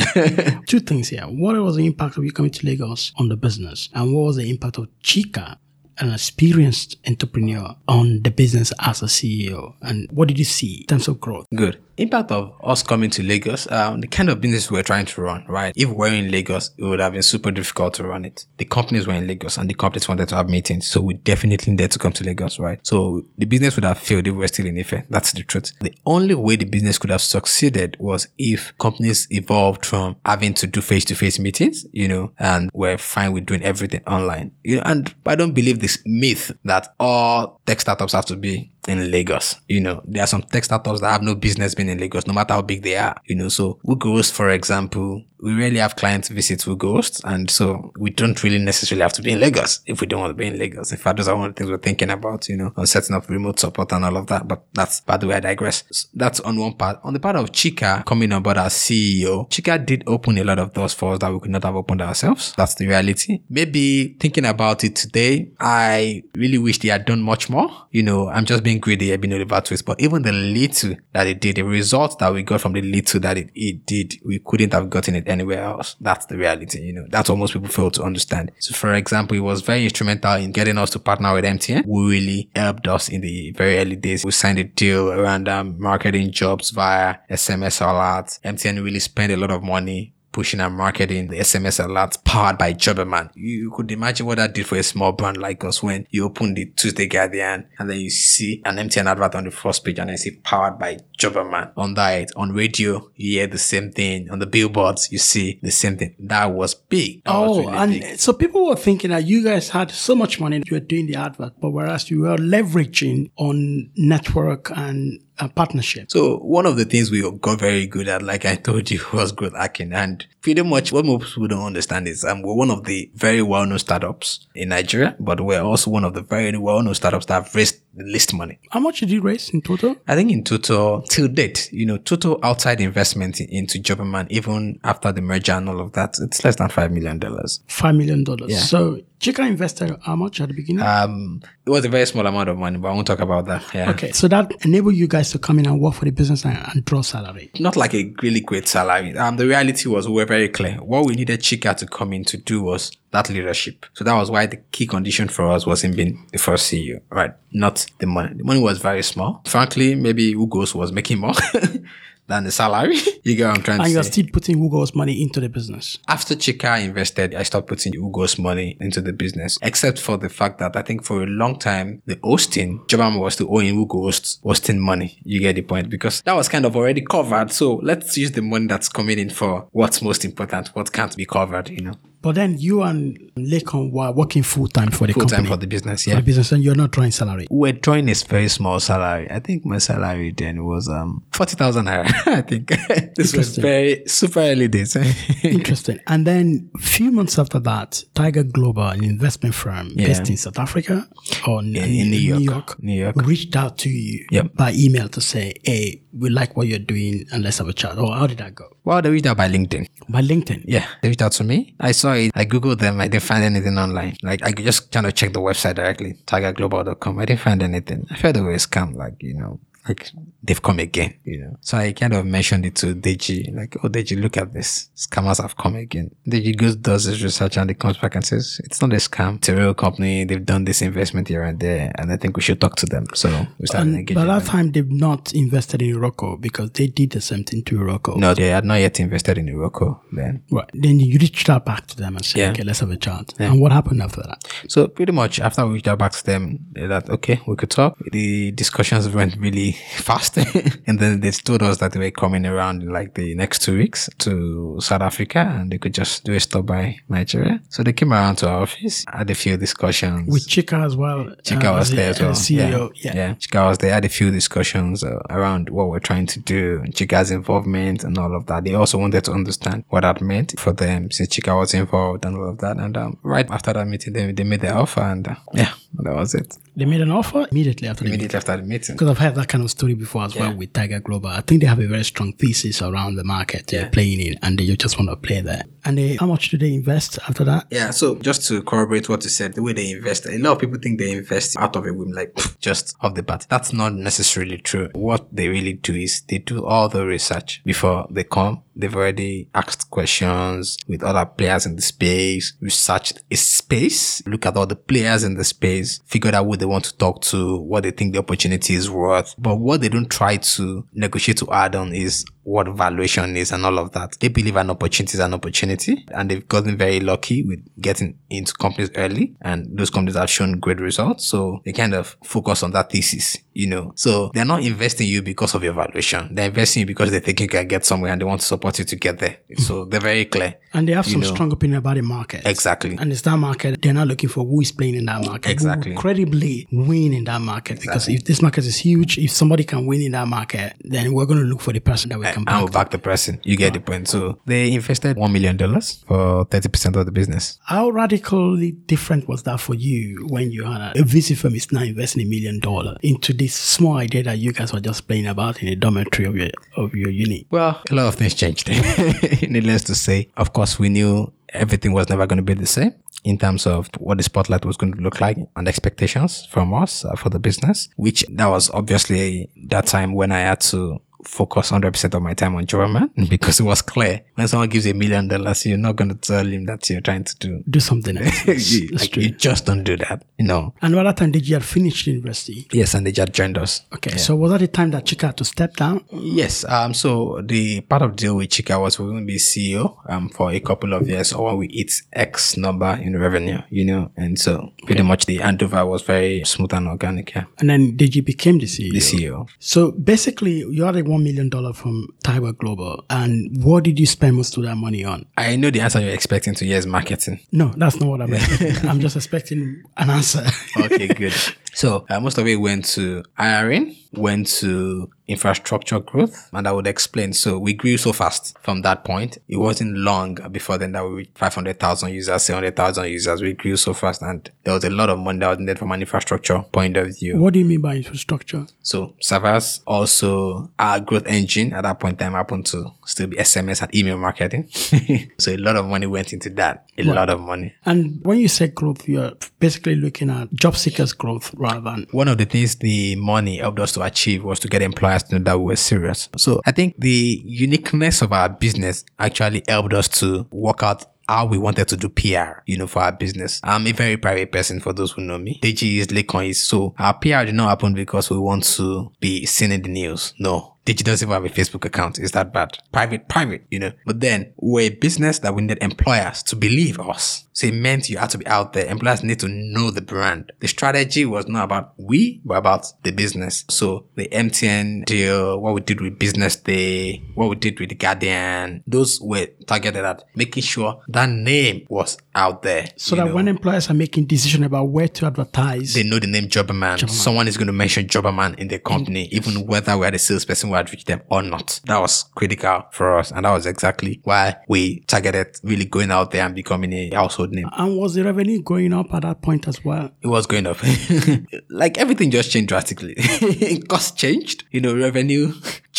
[laughs] Two things here. What was the impact of you coming to Lagos on the business? And was the impact of Chica, an experienced entrepreneur, on the business as a CEO? And what did you see in terms of growth? Good. Impact of us coming to Lagos, um, the kind of business we're trying to run, right? If we're in Lagos, it would have been super difficult to run it. The companies were in Lagos and the companies wanted to have meetings. So we definitely needed to come to Lagos, right? So the business would have failed if we were still in Ife. That's the truth. The only way the business could have succeeded was if companies evolved from having to do face-to-face meetings, you know, and we're fine with doing everything online. You know, and I don't believe this myth that all tech startups have to be in Lagos. You know, there are some tech startups that have no business being in Lagos, no matter how big they are. You know, so Whogohost, for example, we rarely have clients visit Whogohost, and so we don't really necessarily have to be in Lagos if we don't want to be in Lagos. In fact, those are one of the things we're thinking about, you know, on setting up remote support and all of that. But that's by the way, I digress. So that's on one part. On the part of Chika coming on board as CEO, Chika did open a lot of doors for us that we could not have opened ourselves. That's the reality. Maybe thinking about it today, I really wish they had done much more. You know, I'm just being greedy, I've been over twist, but even the little that it did, the results that we got from the little that it, it did, we couldn't have gotten it anywhere else. That's the reality, you know. That's what most people fail to understand. So for example, it was very instrumental in getting us to partner with MTN, who really helped us in the very early days. We signed a deal around um, marketing jobs via SMS alerts. MTN really spent a lot of money pushing and marketing the SMS alerts powered by Jobberman. You could imagine what that did for a small brand like us when you open the Tuesday Guardian and then you see an MTN advert on the first page and I see powered by Jobberman on that. On radio, you hear the same thing. On the billboards, you see the same thing. That was big. That was Oh, really and big. so people were thinking that you guys had so much money you were doing the advert, but whereas you were leveraging on network and uh, partnership. So one of the things we got very good at, like I told you, [laughs] was growth hacking. And pretty much what most people don't understand is um, we're one of the very well-known startups in Nigeria, but we're also one of the very well-known startups that have raised the least money. How much did you raise in total? I think in total, till date, you know, total outside investment into Jobberman, even after the merger and all of that, it's less than $5 million. Five million dollars. Yeah. So Chika invested how much at the beginning? Um, it was a very small amount of money, but I won't talk about that. Yeah. okay, so that enabled you guys to come in and work for the business and, and draw salary. not like a really great salary. Um, the reality was we were very clear. What we needed Chika to come in to do was that leadership. So that was why the key condition for us was him being the first CEO, right? Not the money. The money was very small. Frankly, maybe Whogohost was making more [laughs] than the salary. [laughs] you get what I'm trying And to say. And you're still putting Whogohost's money into the business. After Chika invested, I stopped putting Whogohost's money into the business, except for the fact that I think for a long time, the hosting, Jobberman was still owing Ugo's hosting money. You get the point? Because that was kind of already covered. So let's use the money that's coming in for what's most important, what can't be covered, you know, But then you and Lekan were working full time for the full time company. for the business. yeah. for the business and you're not drawing salary. We're drawing a very small salary. I think my salary then was um forty thousand naira. [laughs] I think [laughs] this was very super early days. [laughs] Interesting. And then a few months after that, Tiger Global, an investment firm Yeah. based in South Africa or in, in New York. New York. reached out to you Yep. by email to say, hey, we like what you're doing and let's have a chat. Or how did that go? well, they reached out by LinkedIn. By LinkedIn. Yeah, they reached out to me. I saw it. I googled them. I didn't find anything online. Like I just kind of checked the website directly, tigerglobal.com. I didn't find anything. I felt were a scam. Like you know, like they've come again. You know, so I kind of mentioned it to Deji. Like, oh Deji, look at this. Scammers have come again. Deji goes does his research and he comes back and says it's not a scam. It's a real company. They've done this investment here and there, and I think we should talk to them. So we started And engaging. by that time, they've not invested in Iroko because they did the same thing to Iroko. No, they had not yet invested in Iroko then. Right. Then you reached out back to them and said, Yeah. okay, let's have a chat. And what happened after that? So pretty much after we reached out back to them, they that okay, we could talk. The discussions went really fast, [laughs] and then they told us that they were coming around in like the next two weeks to South Africa, and they could just do a stop by Nigeria. So they came around to our office, had a few discussions. With Chika as well. Chika uh, was there as well. CEO. Yeah. Yeah. Chika was there. Had a few discussions uh, around what we're trying to do, Chika's involvement and all of that. They also wanted to understand what that meant for them since Chika was involved and all of that. And um, right after that meeting, they, they made the offer and uh, yeah, that was it. They made an offer immediately after the meeting. Immediately after the meeting. Because I've heard that kind of story before as well with Tiger Global. I think they have a very strong thesis around the market they're playing in and they just want to play there. And they, how much do they invest after that? Yeah, so just to corroborate what you said, the way they invest, a lot of people think they invest out of a whim, like just off the bat. That's not necessarily true. What they really do is they do all the research before they come. They've already asked questions with other players in the space, researched a space, look at all the players in the space, figured out who they want to talk to, what they think the opportunity is worth. But what they don't try to negotiate to add on is what valuation is and all of that. They believe an opportunity is an opportunity and they've gotten very lucky with getting into companies early and those companies have shown great results. So they kind of focus on that thesis, you know. So they're not investing you because of your valuation. They're investing you because they think you can get somewhere and they want to support you to get there. So hmm. they're very clear. And they have some know. strong opinion about the market. Exactly. And it's that market, they're not looking for who is playing in that market. Exactly. Who credibly win in that market. Because if this market is huge, if somebody can win in that market, then we're going to look for the person that we can and back. back the person. You get the point. So they invested $1 million for 30% of the business. How radically different was that for you when you had a, a VC firm is now investing a million dollars into this small idea that you guys were just playing about in the dormitory of your of your uni? Well, a lot of things changed. [laughs] Needless to say, of course, we knew everything was never going to be the same in terms of what the spotlight was going to look like and expectations from us uh, for the business, which that was obviously that time when I had to focus 100% of my time on Jobberman [laughs] because it was clear when someone gives you a million dollars, you're not going to tell him that you're trying to do. Do something else. [laughs] you, like, you just don't do that, you know. And by that time, did you have finished university? Yes, and they just joined us. Okay, so was that the time that Chika had to step down? Yes. Um. So the part of the deal with Chika was we will be CEO um for a couple of years, or when we hit X number in revenue, you know, and so pretty much the handover was very smooth and organic. Yeah. And then Deji became the CEO. The CEO. So basically, you had a $1 million from Tiger Global. And what did you spend most of that money on? I know the answer you're expecting to hear is marketing. No, that's not what I'm expecting. [laughs] I'm just expecting an answer. Okay, good. So uh, most of it went to hiring, went to infrastructure growth, and I would explain. So we grew so fast from that point. It wasn't long before then that we reached 500,000 users, 700,000 users. We grew so fast, and there was a lot of money that was needed from an infrastructure point of view. what do you mean by infrastructure? So servers also our growth engine at that point in time happened to still be SMS and email marketing. [laughs] so a lot of money went into that. A lot of money. And when you say growth, you're basically looking at job seekers growth rather than One of the things the money helped us to achieve was to get employers to know that we were serious. So I think the uniqueness of our business actually helped us to work out how we wanted to do PR, you know, for our business. I'm a very private person for those who know me. Deji is Lekan is so our PR did not happen because we want to be seen in the news. No. Deji doesn't even have a Facebook account. Is that bad? Private, private, you know. But then we're a business that we need employers to believe us. So it meant you had to be out there. Employers need to know the brand. The strategy was not about we, but about the business. So the MTN deal, what we did with Business Day, what we did with the Guardian, those were targeted at making sure that name was out there. so that know. when employers are making decision about where to advertise, they know the name Jobberman. Someone is going to mention Jobberman in their company, even whether we had a salesperson had reached them or not. That was critical for us. And that was exactly why we targeted really going out there and becoming a household name. and was the revenue going up at that point as well? It was going up. [laughs] like everything just changed drastically. [laughs] Cost changed, you know, revenue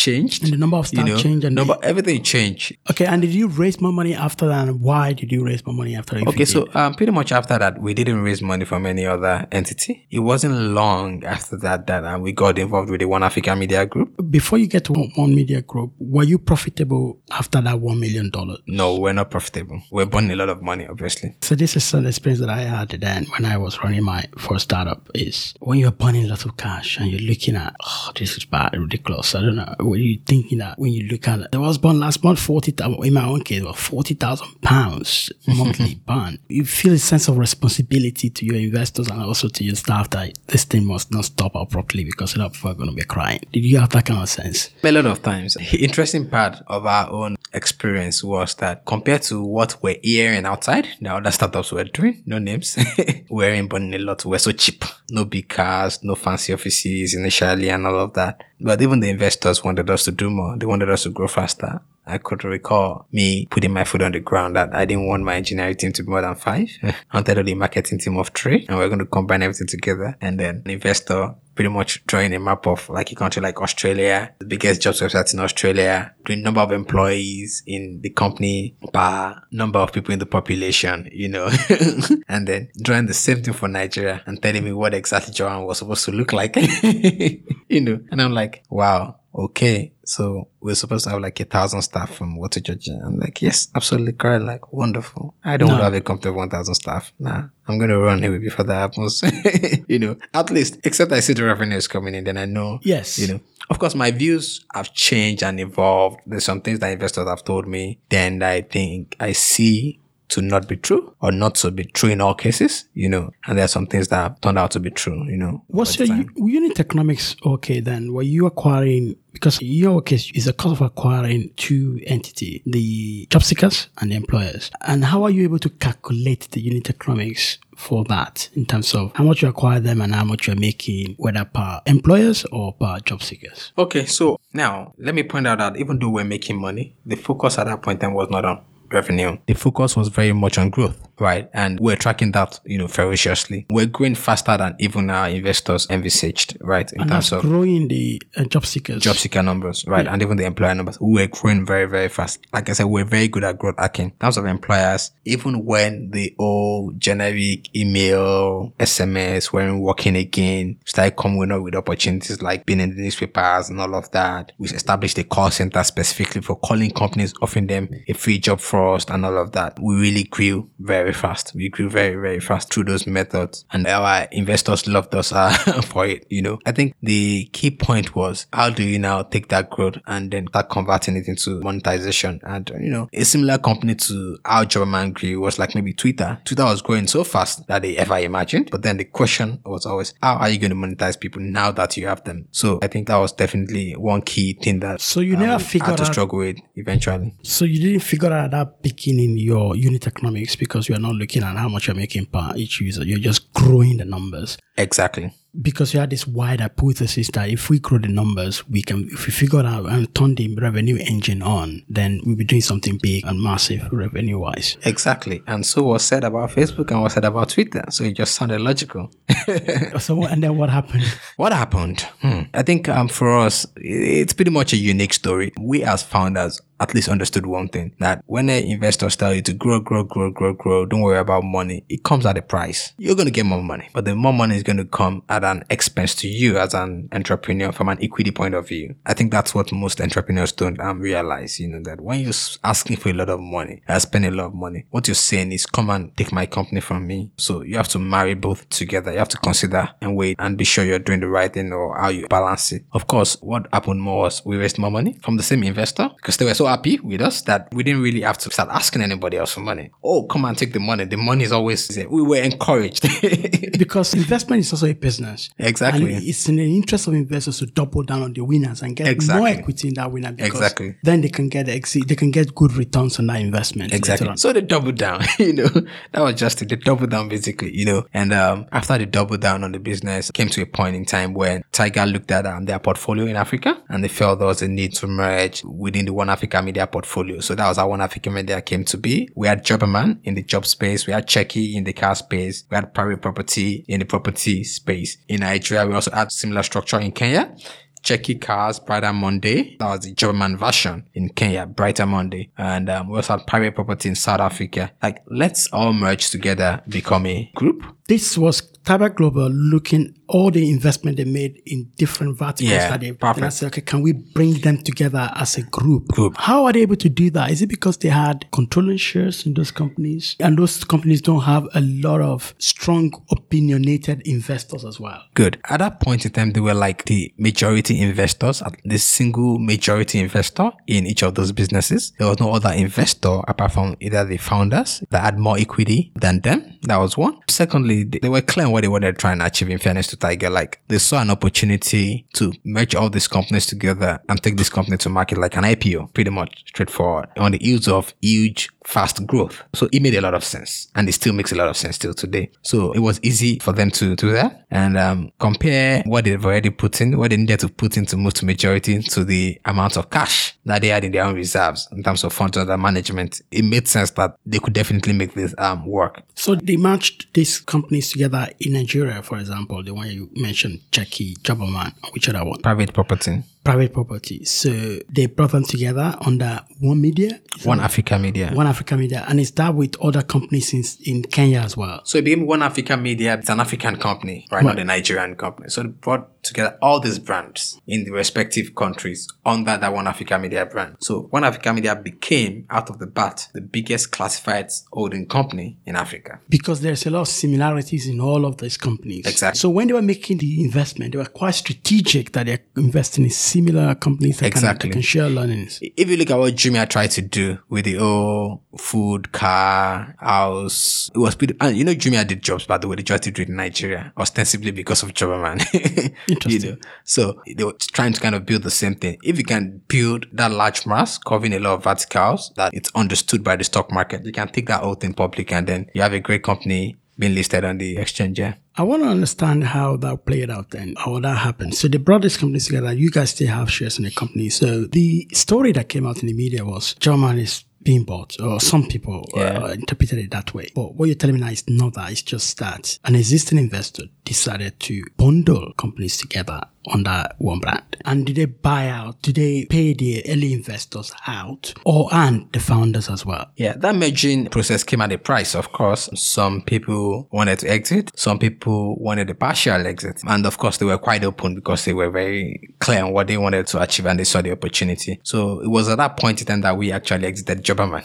changed. And the number of you staff know, changed and number, everything changed. Okay, and did you raise more money after that? And why did you raise more money after that? Okay, so um, pretty much after that, we didn't raise money from any other entity. It wasn't long after that that um, we got involved with the One Africa Media Group. before you get to one, one media group, were you profitable after that one million dollar? No, we're not profitable. We're burning a lot of money, obviously. So this is an experience that I had then when I was running my first startup is when you're burning lots of cash and you're looking at, oh, this is bad, ridiculous. I don't know. What are you thinking that when you look at it? There was burn last month, 40,000, in my own case, it 40,000 pounds [laughs] monthly burn. You feel a sense of responsibility to your investors and also to your staff that this thing must not stop abruptly because a lot of people are going to be crying. Did you have that kind of sense? A lot of times. Interesting part of our own experience was that compared to what we're hearing outside, the other startups were doing, no names, [laughs] we're in burning a lot. We're so cheap. No big cars, no fancy offices initially and all of that. But even the investors wanted us to do more. They wanted us to grow faster. I could recall me putting my foot on the ground that I didn't want my engineering team to be more than five. [laughs] I wanted only marketing team of three and we're going to combine everything together. And then an investor pretty much drawing a map of like a country like Australia, the biggest jobs website in Australia, the number of employees in the company per number of people in the population, you know, [laughs] and then drawing the same thing for Nigeria and telling me what exactly Jobberman was supposed to look like, [laughs] you know, and I'm like, wow, okay, so we're supposed to have like a thousand staff from Water Georgia. I'm like, yes, absolutely correct. Like, wonderful. I don't want to have a company of 1,000 staff. Nah, I'm going to run away before that happens. [laughs] you know, at least, except I see the revenues coming in, then I know. Yes. You know, of course, my views have changed and evolved. There's some things that investors have told me. Then I think I see to not be true or not to be true in all cases, you know, and there are some things that have turned out to be true, you know. What's your time. u- unit economics okay then? Were you acquiring because your case is a cost of acquiring two entity, the job seekers and the employers. And how are you able to calculate the unit economics for that in terms of how much you acquire them and how much you're making, whether per employers or per job seekers? Okay, so now let me point out that even though we're making money, the focus at that point in time was not on revenue. The focus was very much on growth, right? And we're tracking that, you know, ferociously. We're growing faster than even our investors envisaged, right? In And terms of growing the uh, job seekers. job seeker numbers, right? And even the employer numbers. We're growing very, very fast. Like I said, we're very good at growth hacking. In terms of employers, even when the old generic email, SMS weren't working again, started coming up with opportunities like being in the newspapers and all of that. We established a call center specifically for calling companies, offering them a free job first and all of that. We really grew very fast. We grew very, very fast through those methods. And our investors loved us uh, [laughs] for it, you know. I think the key point was how do you now take that growth and then start converting it into monetization? And, you know, a similar company to how Jobberman grew was like maybe Twitter. Twitter was growing so fast that they ever imagined. But then the question was always, how are you going to monetize people now that you have them? So I think that was definitely one key thing that So you never I figured had to out- struggle with eventually. So you didn't figure out at that beginning your unit economics because you are not looking at how much you're making per each user. You're just growing the numbers. Exactly. because you had this wide hypothesis that if we grow the numbers, we can, if we figure out and turn the revenue engine on, then we'll be doing something big and massive revenue wise. Exactly. And so was said about Facebook and was said about Twitter. So it just sounded logical. [laughs] so, and then what happened? What happened? Hmm. I think um, for us, it's pretty much a unique story. We as founders at least understood one thing that when investors tell you to grow, grow, grow, grow, grow, don't worry about money. It comes at a price. You're going to get more money, but the more money is going to come at an expense to you as an entrepreneur from an equity point of view. I think that's what most entrepreneurs don't um, realize, you know, that when you're asking for a lot of money, I spend a lot of money. What you're saying is come and take my company from me. So you have to marry both together. You have to consider and wait and be sure you're doing the right thing or how you balance it. Of course, what happened more was we raised more money from the same investor because they were so happy with us that we didn't really have to start asking anybody else for money. Oh, come and take the money. The money is always there. We were encouraged. [laughs] Because investment is also a business. Exactly. And it's in the interest of investors to double down on the winners and get more Exactly. equity in that winner because Exactly. then they can get exit, they can get good returns on that investment. Exactly. So they doubled down, [laughs] you know, that was just it. They doubled down basically, you know, and, um, after they doubled down on the business, came to a point in time when Tiger looked at, um, their portfolio in Africa and they felt there was a need to merge within the One Africa Media portfolio. So that was how One Africa Media came to be. We had Jobberman in the job space. We had Cheki in the car space. We had Private Property in the property space. In Nigeria, we also had similar structure in Kenya. Cheki Cars, Brighter Monday. That was the Jobberman version in Kenya, Brighter Monday. And um, we also had private property in South Africa. Like, let's all merge together, become a group. This was Tiger Global looking all the investment they made in different verticals Yeah, that they perfect. and I said, okay, can we bring them together as a group? Group. How are they able to do that? Is it because they had controlling shares in those companies? And those companies don't have a lot of strong opinionated investors as well. Good. At that point in time, they were like the majority investors, at the single majority investor in each of those businesses. There was no other investor apart from either the founders that had more equity than them. That was one. Secondly, they they were clear on what they wanted to try and achieve in fairness to Tiger. Like they saw an opportunity to merge all these companies together and take this company to market like an IPO, pretty much straightforward on the heels of huge fast growth. So it made a lot of sense and it still makes a lot of sense still today. So it was easy for them to do that and um, compare what they've already put in, what they needed to put in to move to majority to the amount of cash that they had in their own reserves in terms of funds under management. It made sense that they could definitely make this um, work. So they merged these companies together in Nigeria, for example, the one you mentioned, Cheki, Jobberman, which other one? Private property. Private property. So they brought them together under one media. One that- Africa Media. one Africa media. And it's that with other companies in, in Kenya as well. So it became One Africa Media. It's an African company, right? Not a Nigerian company. So they brought together all these brands in the respective countries under that One Africa Media brand. So One Africa Media became, out of the bat, the biggest classifieds holding company in Africa. because there's a lot of similarities in all of these companies. Exactly. So when they were making the investment, they were quite strategic that they're investing in similar companies that, Exactly. can, that can share learnings. If you look at what Jumia tried to do with the whole food, car, house, it was pretty, and you know, Jumia did jobs, by the way, they just did it in Nigeria, ostensibly because of Jobberman. [laughs] Interesting. You know? So they were trying to kind of build the same thing. If you can build that large mass covering a lot of verticals that it's understood by the stock market, you can take that whole thing public and then you have a great company being listed on the exchange. Yeah. I want to understand how that played out then, how that happened. So they brought these companies together. You guys still have shares in the company. So the story that came out in the media was Jobberman is being bought, or some people Yeah. uh, interpreted it that way. But what you're telling me now is not that. It's just that an existing investor decided to bundle companies together under one brand. And did they buy out? Did they pay the early investors out, or and the founders as well? Yeah, that merging process came at a price, of course. Some people wanted to exit, some people wanted a partial exit. And of course, they were quite open because they were very clear on what they wanted to achieve and they saw the opportunity. So it was at that point in time that we actually exited Jobberman.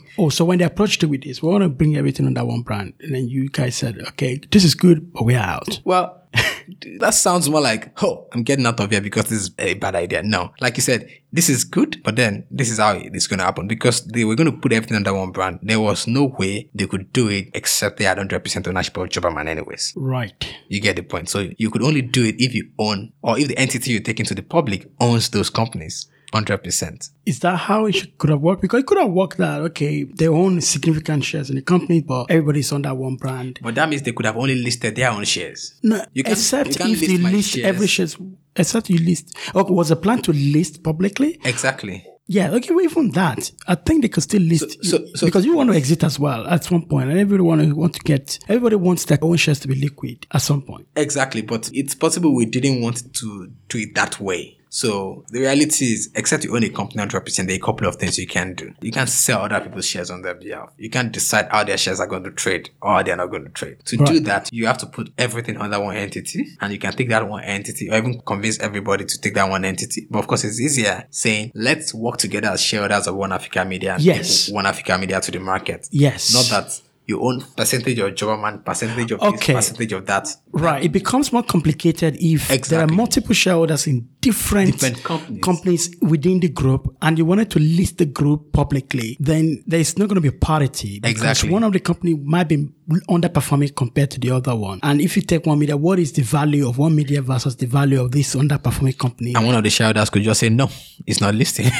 [laughs] Oh, so when they approached you with this, we want to bring everything under one brand. And then you guys said, okay, this is good, but we're out. well, [laughs] that sounds more like, oh, I'm getting out of here because this is a bad idea. No, like you said, this is good, but then this is how it's going to happen because they were going to put everything under one brand. There was no way they could do it except they had 100% ownership of Jobberman anyways. Right. You get the point. So you could only do it if you own, or if the entity you're taking into the public owns those companies. 100%. Is that how it should, could have worked? Because it could have worked that, okay, they own significant shares in the company, but everybody's under one brand. But that means they could have only listed their own shares. No, You can't- except you can't if list you list shares. every shares, except you list. Okay, was the plan to list publicly? Exactly. Yeah, okay, well, even that, I think they could still list So- so- so- because you want to exit as well at one point, and to want to get everybody wants their own shares to be liquid at some point. Exactly. But it's possible we didn't want to do it that way. So the reality is, except you own a company 100%, there are a couple of things you can do. You can't sell other people's shares on their behalf. You can't decide how their shares are going to trade or they're not going to trade. To do that, you have to put everything under one entity and you can take that one entity or even convince everybody to take that one entity. But of course, it's easier saying, let's work together as shareholders of One Africa Media and Yes. One Africa Media to the market. Yes. Not that you own percentage of Jobberman, percentage of Okay. this, percentage of that. Right. It becomes more complicated if there are multiple shareholders in different, Different companies. companies within the group and you wanted to list the group publicly, then there's not going to be parity. Because Exactly. one of the company might be underperforming compared to the other one. And if you take one media, what is the value of one media versus the value of this underperforming company? And one of the shareholders could just say, no, it's not listed.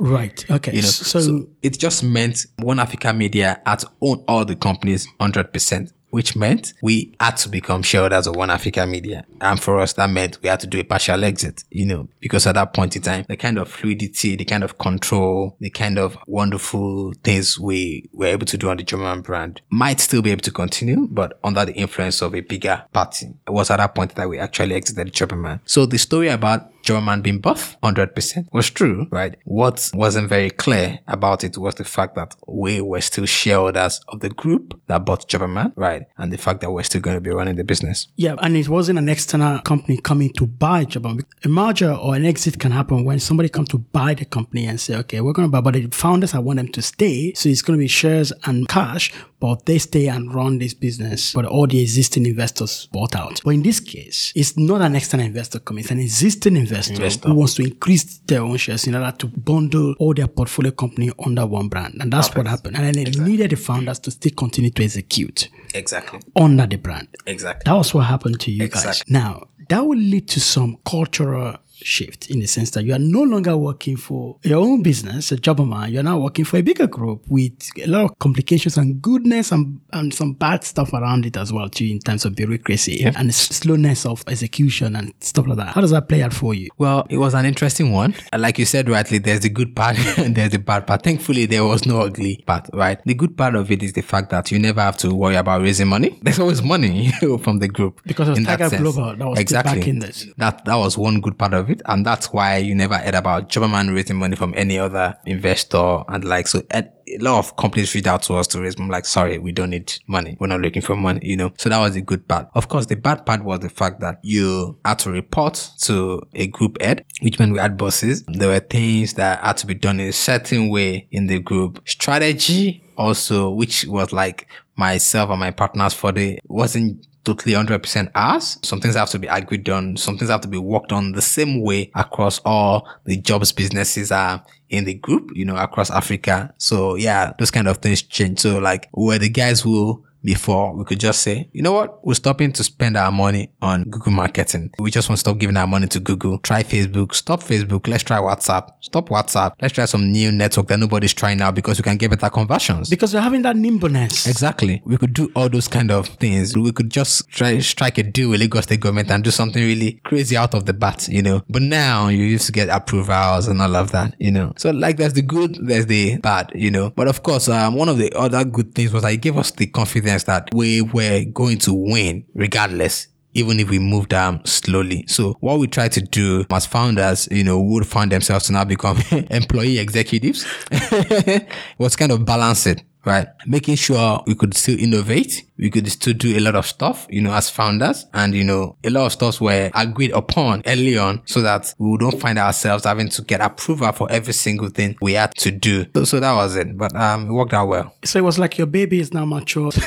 right. Okay. [laughs] you know, so, so, it just meant One Africa Media had to own all the companies 100%. Which meant we had to become shareholders of One Africa Media. And for us, that meant we had to do a partial exit, you know, because at that point in time, the kind of fluidity, the kind of control, the kind of wonderful things we were able to do on the Jobberman brand might still be able to continue, but under the influence of a bigger party. It was at that point that we actually exited the Jobberman. brand. So the story about Jobberman being buff 100% was true, right? What wasn't very clear about it was the fact that we were still shareholders of the group that bought Jobberman, right? And the fact that we're still going to be running the business. Yeah, and it wasn't an external company coming to buy Jobberman. A merger or an exit can happen when somebody comes to buy the company and say, okay, we're going to buy, but the founders, I want them to stay. So it's going to be shares and cash, but they stay and run this business, but all the existing investors bought out. But in this case, it's not an external investor coming, it's an existing investor, Investor. who wants to increase their own shares in order to bundle all their portfolio company under one brand. And that's what happened. And then they needed the founders to still continue to execute Exactly. under the brand. Exactly. That was what happened to you guys. Exactly. Now, that will lead to some cultural shift in the sense that you are no longer working for your own business, a jobberman. You're now working for a bigger group with a lot of complications and goodness and, and some bad stuff around it as well, too, in terms of bureaucracy and slowness of execution and stuff like that. How does that play out for you? Well, it was an interesting one. Like you said rightly, there's the good part [laughs] and there's the bad part. Thankfully, there was no ugly part, right? The good part of it is the fact that you never have to worry about raising money. [laughs] There's always money [laughs] from the group. Because of in that Global that was exactly. backing this. That that was one good part of of And that's why you never heard about Jobberman raising money from any other investor and like, so a lot of companies reached out to us to raise money. Like, sorry, we don't need money. We're not looking for money, you know? So that was the good part. Of course, the bad part was the fact that you had to report to a group head, which meant we had bosses. There were things that had to be done in a certain way in the group. Strategy also, which was like myself and my partners for the wasn't totally 100% ours. Some things have to be agreed on. Some things have to be worked on the same way across all the jobs businesses are in the group, you know, across Africa. So yeah, those kind of things change. So like we're the guys who before we could just say, you know what? We're stopping to spend our money on Google marketing. We just want to stop giving our money to Google. Try Facebook. Stop Facebook. Let's try WhatsApp. Stop WhatsApp. Let's try some new network that nobody's trying now because we can get better conversions. Because we're having that nimbleness. Exactly. We could do all those kind of things. We could just try strike a deal with Lagos State government and do something really crazy out of the bat, you know. But now you used to get approvals and all of that, you know. So like there's the good, there's the bad, you know. But of course, um, one of the other good things was that it gave us the confidence that we were going to win regardless even if we moved down slowly. So what we try to do as founders, you know, would find themselves to now become [laughs] employee executives [laughs] was kind of balance it right? Making sure we could still innovate. We could still do a lot of stuff, you know, as founders and, you know, a lot of stuff were agreed upon early on so that we don't find ourselves having to get approval for every single thing we had to do. So, so that was it. But, um, it worked out well. So it was like your baby is now mature. [laughs]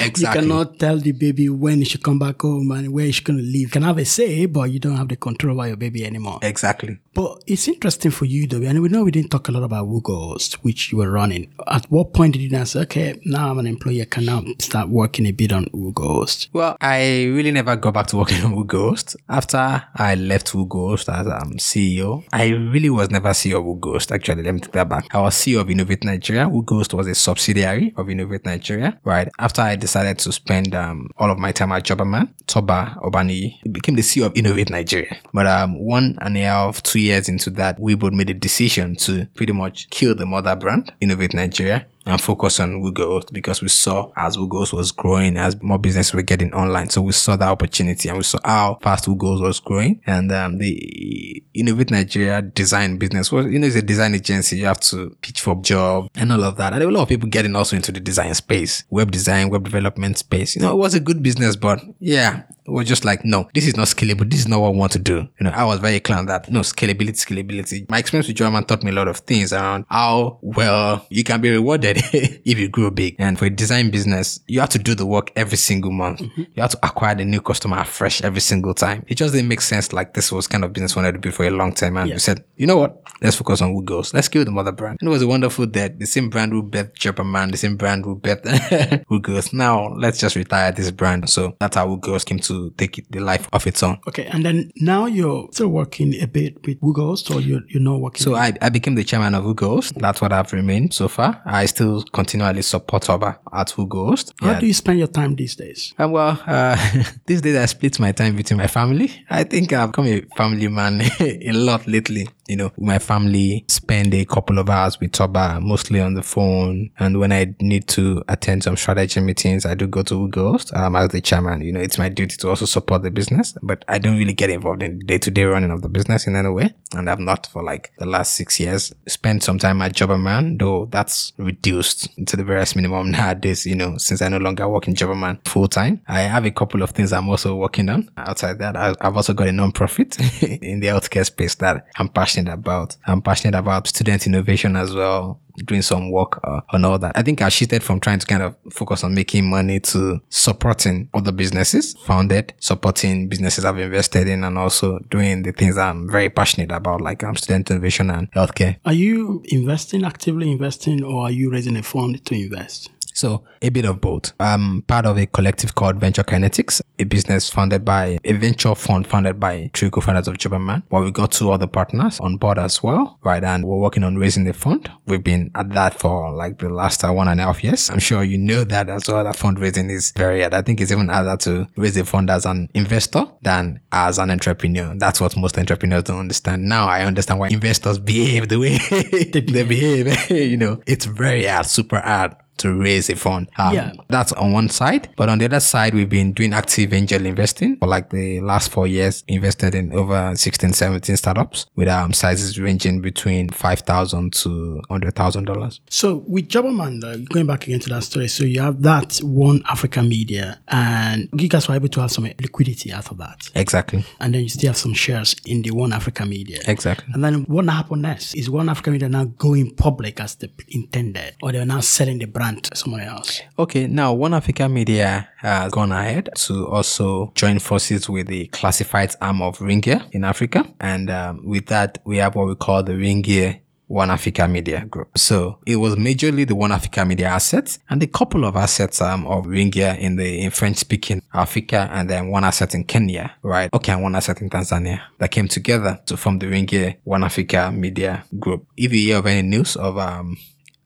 Exactly. you cannot tell the baby when he should come back home and where he's going to live. You can have a say, but you don't have the control over your baby anymore. Exactly. But it's interesting for you though, and we know we didn't talk a lot about Whogohost, which you were running. At what point did you say, okay, now I'm an employee, I can now start working a bit on Whogohost? Well, I really never got back to working on Whogohost. After I left Whogohost as um, CEO, I really was never CEO of Whogohost. Actually, let me take that back. I was CEO of Innovate Nigeria. Whogohost was a subsidiary of Innovate Nigeria, right? After I decided to spend um, all of my time at Jobberman, Toba Obani became the CEO of Innovate Nigeria. But um, one and a half, two years into that, we both made a decision to pretty much kill the mother brand, Innovate Nigeria, and focus on Whogohost because we saw as Whogohost was growing, as more business were getting online. So we saw that opportunity and we saw how fast Whogohost was growing. And um, the Innovate Nigeria design business was, you know, it's a design agency. You have to pitch for a job and all of that. And a lot of people getting also into the design space, web design, web development space. You know, it was a good business, but yeah, was just like, no, this is not scalable. This is not what I want to do. You know, I was very clear on that. No, scalability, scalability. My experience with Jobberman taught me a lot of things around how well you can be rewarded [laughs] if you grow big. And for a design business, you have to do the work every single month. Mm-hmm. You have to acquire the new customer fresh every single time. It just didn't make sense. Like this was kind of business wanted to be for a long time. And we said, you know what? Let's focus on Whogohost. Let's kill the mother brand. And it was a wonderful that the same brand who bet Jobberman, the same brand who bet [laughs] Whogohost. Now let's just retire this brand. So that's how Whogohost came to take it, the life of its own. Okay, and then now you're still working a bit with Whogohost or you're, you're not working? So I, I became the chairman of Whogohost. That's what I've remained so far. I still continually support Oba at Whogohost. How do you spend your time these days? And well, uh, [laughs] these days I split my time between my family. I think I've become a family man [laughs] a lot lately. You know, my family spend a couple of hours with Toba, mostly on the phone. And when I need to attend some strategy meetings, I do go to Whogohost um, as the chairman. You know, it's my duty to also support the business, but I don't really get involved in the day-to-day running of the business in any way. And I've not for like the last six years. Spent some time at Jobberman, though that's reduced to the various minimum [laughs] nowadays, you know, since I no longer work in Jobberman full time. I have a couple of things I'm also working on outside that. I've also got a non-profit [laughs] in the healthcare space that I'm passionate about. I'm passionate about student innovation as well doing some work uh, on all that. I think I shifted from trying to kind of focus on making money to supporting other businesses founded, supporting businesses I've invested in, and also doing the things I'm very passionate about, like um, student innovation and healthcare. Are you investing, actively investing, or are you raising a fund to invest? So a bit of both. I'm part of a collective called Venture Kinetics, a business founded by a venture fund founded by three co-founders of Jobberman. Where we got two other partners on board as well, right? And we're working on raising the fund. We've been at that for like the last uh, one and a half years. I'm sure you know that as well. That fundraising is very hard. I think it's even harder to raise a fund as an investor than as an entrepreneur. That's what most entrepreneurs don't understand. Now I understand why investors behave the way [laughs] they behave. [laughs] you know, it's very hard, super hard to raise a fund. Um, Yeah. That's on one side. But on the other side, we've been doing active angel investing for like the last four years, invested in over 16, 17 startups with um, sizes ranging between 5,000 to $100,000. So with Jobberman, uh, going back again to that story, so you have that one Africa media, and you guys were able to have some liquidity out of that, Exactly. and then you still have some shares in the one Africa media. Exactly. And then what happened next? Is one Africa media now going public as the intended, or they're now selling the brand someone else? Okay, now One Africa Media has gone ahead to also join forces with the classified arm of Ringier in Africa. And um, with that, we have what we call the Ringier One Africa Media Group. So it was majorly the One Africa Media assets and a couple of assets um, of Ringier in the in French speaking Africa and then one asset in Kenya, right? Okay, and one asset in Tanzania that came together to form the Ringier One Africa Media Group. If you hear of any news of um,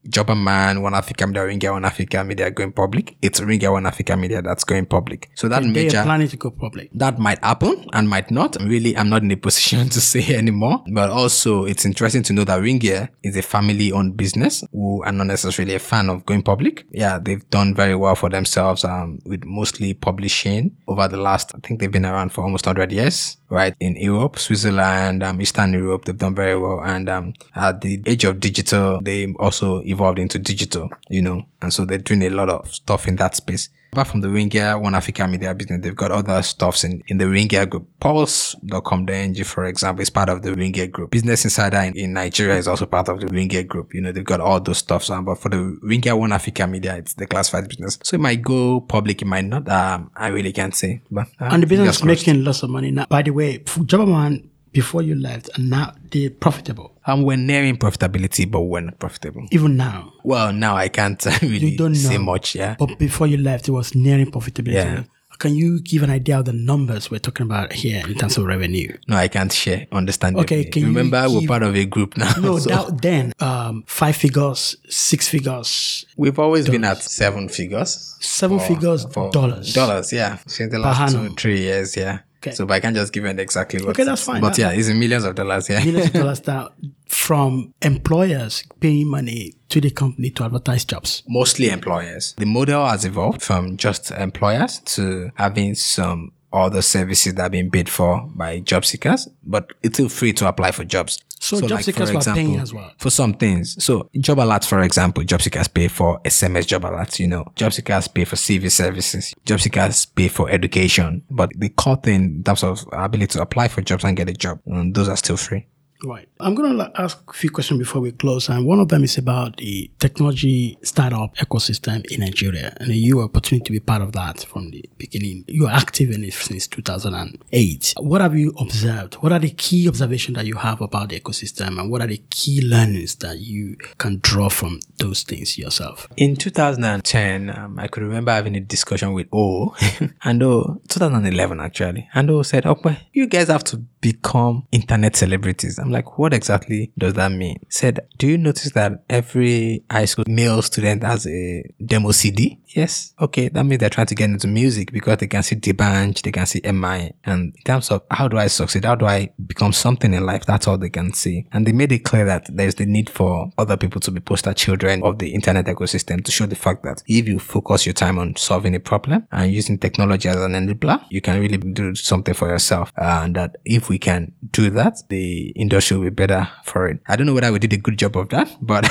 Jobberman, One Africa Media, Ringier One Africa Media going public. It's Ringier One Africa Media that's going public. So that major are planning to go public. that might happen and might not. Really, I'm not in a position [laughs] to say anymore. But also, it's interesting to know that Ringier is a family-owned business who are not necessarily a fan of going public. Yeah, they've done very well for themselves um, with mostly publishing over the last, I think they've been around for almost 100 years, right? In Europe, Switzerland, um, Eastern Europe, they've done very well. And um, at the age of digital, they also evolved into digital, you know, and so they're doing a lot of stuff in that space. Apart from the Ringier, One Africa Media Business, they've got other stuffs in, in the Ringier group. Pulse.com.ng, for example, is part of the Ringier group. Business Insider in, in Nigeria is also part of the Ringier group. You know, they've got all those stuffs. Um, but for the Ringier One Africa Media, it's the classified business. So it might go public, it might not. Um, I really can't say. But uh, And the business is making lots of money now. By the way, Jobberman, before you left, and now they're profitable. Um, we're nearing profitability, but we're not profitable. Even now. Well, now I can't [laughs] really You don't know. say much. Yeah. But before you left, it was nearing profitability. Yeah. Can you give an idea of the numbers we're talking about here in terms of revenue? No, I can't share. Understand? Okay, can you remember we're part of a group now. No, [laughs] so that, then um, five figures, six figures, we've always been at seven figures. seven figures for dollars. Dollars, yeah. Since the last two, three years, yeah. Okay. So, but I can't just give you an exactly what. Okay, that's fine. But That- yeah, it's in millions of dollars, yeah. Millions of [laughs] dollars now from employers paying money to the company to advertise jobs. Mostly employers. The model has evolved from just employers to having some other services that are being paid for by job seekers, but it's still free to apply for jobs. So job for seekers were paying as well? For some things. So job alerts, for example, job seekers pay for SMS job alerts, you know. Job seekers pay for CV services. Job seekers pay for education. But the core thing in terms of ability to apply for jobs and get a job, um, those are still free. Right. I'm going to ask a few questions before we close. And one of them is about the technology startup ecosystem in Nigeria. And you were opportunity to be part of that from the beginning. You are active in it since 2008. What have you observed? What are the key observations that you have about the ecosystem? And what are the key learnings that you can draw from those things yourself? In 2010, um, I could remember having a discussion with O, [laughs] and O, 2011 actually, and O said, "Okay, you guys have to become internet celebrities." I'm like, "What exactly does that mean?" Said, "Do you notice that every high school male student has a demo CD?" Yes. Okay, that means they're trying to get into music because they can see D'banj, they can see MI, and in terms of how do I succeed, how do I become something in life, that's all they can see. And they made it clear that there's the need for other people to be poster children of the internet ecosystem to show the fact that if you focus your time on solving a problem and using technology as an enabler, you can really do something for yourself. And that if we can do that, the industry will be better for it. I don't know whether we did a good job of that, but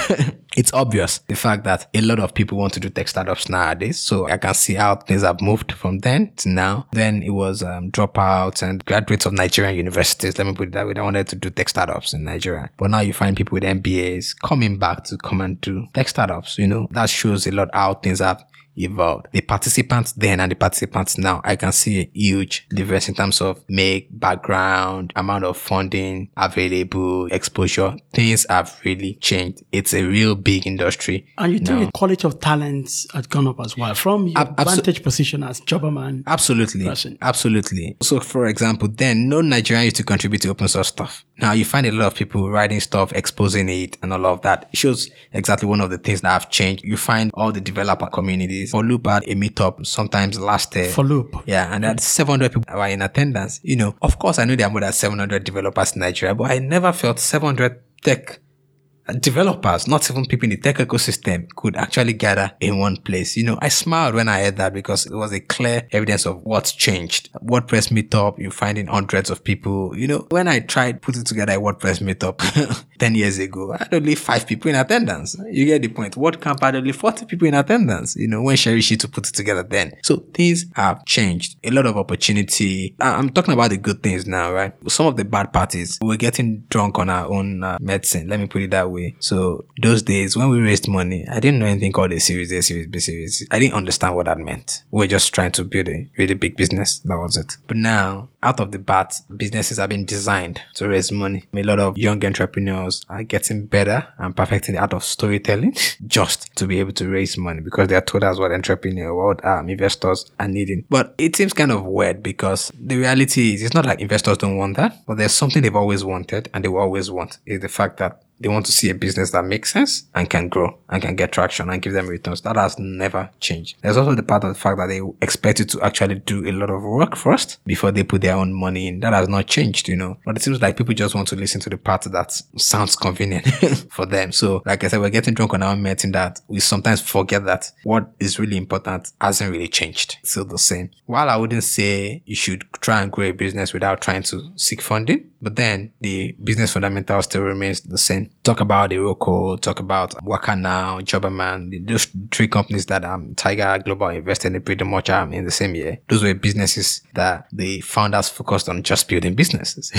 [laughs] it's obvious the fact that a lot of people want to do tech startups nowadays. So I can see how things have moved from then to now. Then it was um, dropouts and graduates of Nigerian universities. Let me put it that way. They wanted to do tech startups in Nigeria. But now you find people with MBAs coming back to come and do tech startups. You know, that shows a lot how things have evolved. The participants then and the participants now, I can see a huge difference in terms of make, background, amount of funding available, exposure. Things have really changed. It's a real big industry. And you think now. the quality of talents has gone up as well from your Ab- abso- vantage position as Jobberman. Absolutely. person. Absolutely. So, for example, then no Nigerian used to contribute to open source stuff. Now you find a lot of people writing stuff, exposing it and all of that. It shows exactly one of the things that have changed. You find all the developer communities. For Loop had a meetup sometimes last year. For Loop. Yeah, and that 700 people were in attendance. You know, of course, I know there are more than 700 developers in Nigeria, but I never felt 700 tech developers, not even people in the tech ecosystem could actually gather in one place. You know, I smiled when I heard that because it was a clear evidence of what's changed. WordPress meetup, you find in hundreds of people. You know, when I tried putting together a WordPress meetup [laughs] 10 years ago, I had only five people in attendance. You get the point. WordCamp had only 40 people in attendance, you know, when Sherry to put it together then. So things have changed. A lot of opportunity. I'm talking about the good things now, right? Some of the bad parties, we're getting drunk on our own uh, medicine. Let me put it that way. So those days when we raised money, I didn't know anything called a series A, series B, series. I didn't understand what that meant. We are just trying to build a really big business. That was it. But now, out of the bat, businesses have been designed to raise money. A lot of young entrepreneurs are getting better and perfecting the art of storytelling [laughs] just to be able to raise money because they are told us what entrepreneur, what um, investors are needing. But it seems kind of weird because the reality is it's not like investors don't want that, but there's something they've always wanted and they will always want is the fact that they want to see a business that makes sense and can grow and can get traction and give them returns. That has never changed. There's also the part of the fact that they expect you to actually do a lot of work first before they put their own money in. That has not changed, you know. But it seems like people just want to listen to the part that sounds convenient [laughs] for them. So, like I said, we're getting drunk on our meeting that we sometimes forget that what is really important hasn't really changed. It's still the same. While I wouldn't say you should try and grow a business without trying to seek funding, but then the business fundamental still remains the same. Talk about Iroko, talk about Wakanow, Jobberman, those three companies that um Tiger Global invested in pretty much um in the same year. Those were businesses that the founders focused on just building businesses.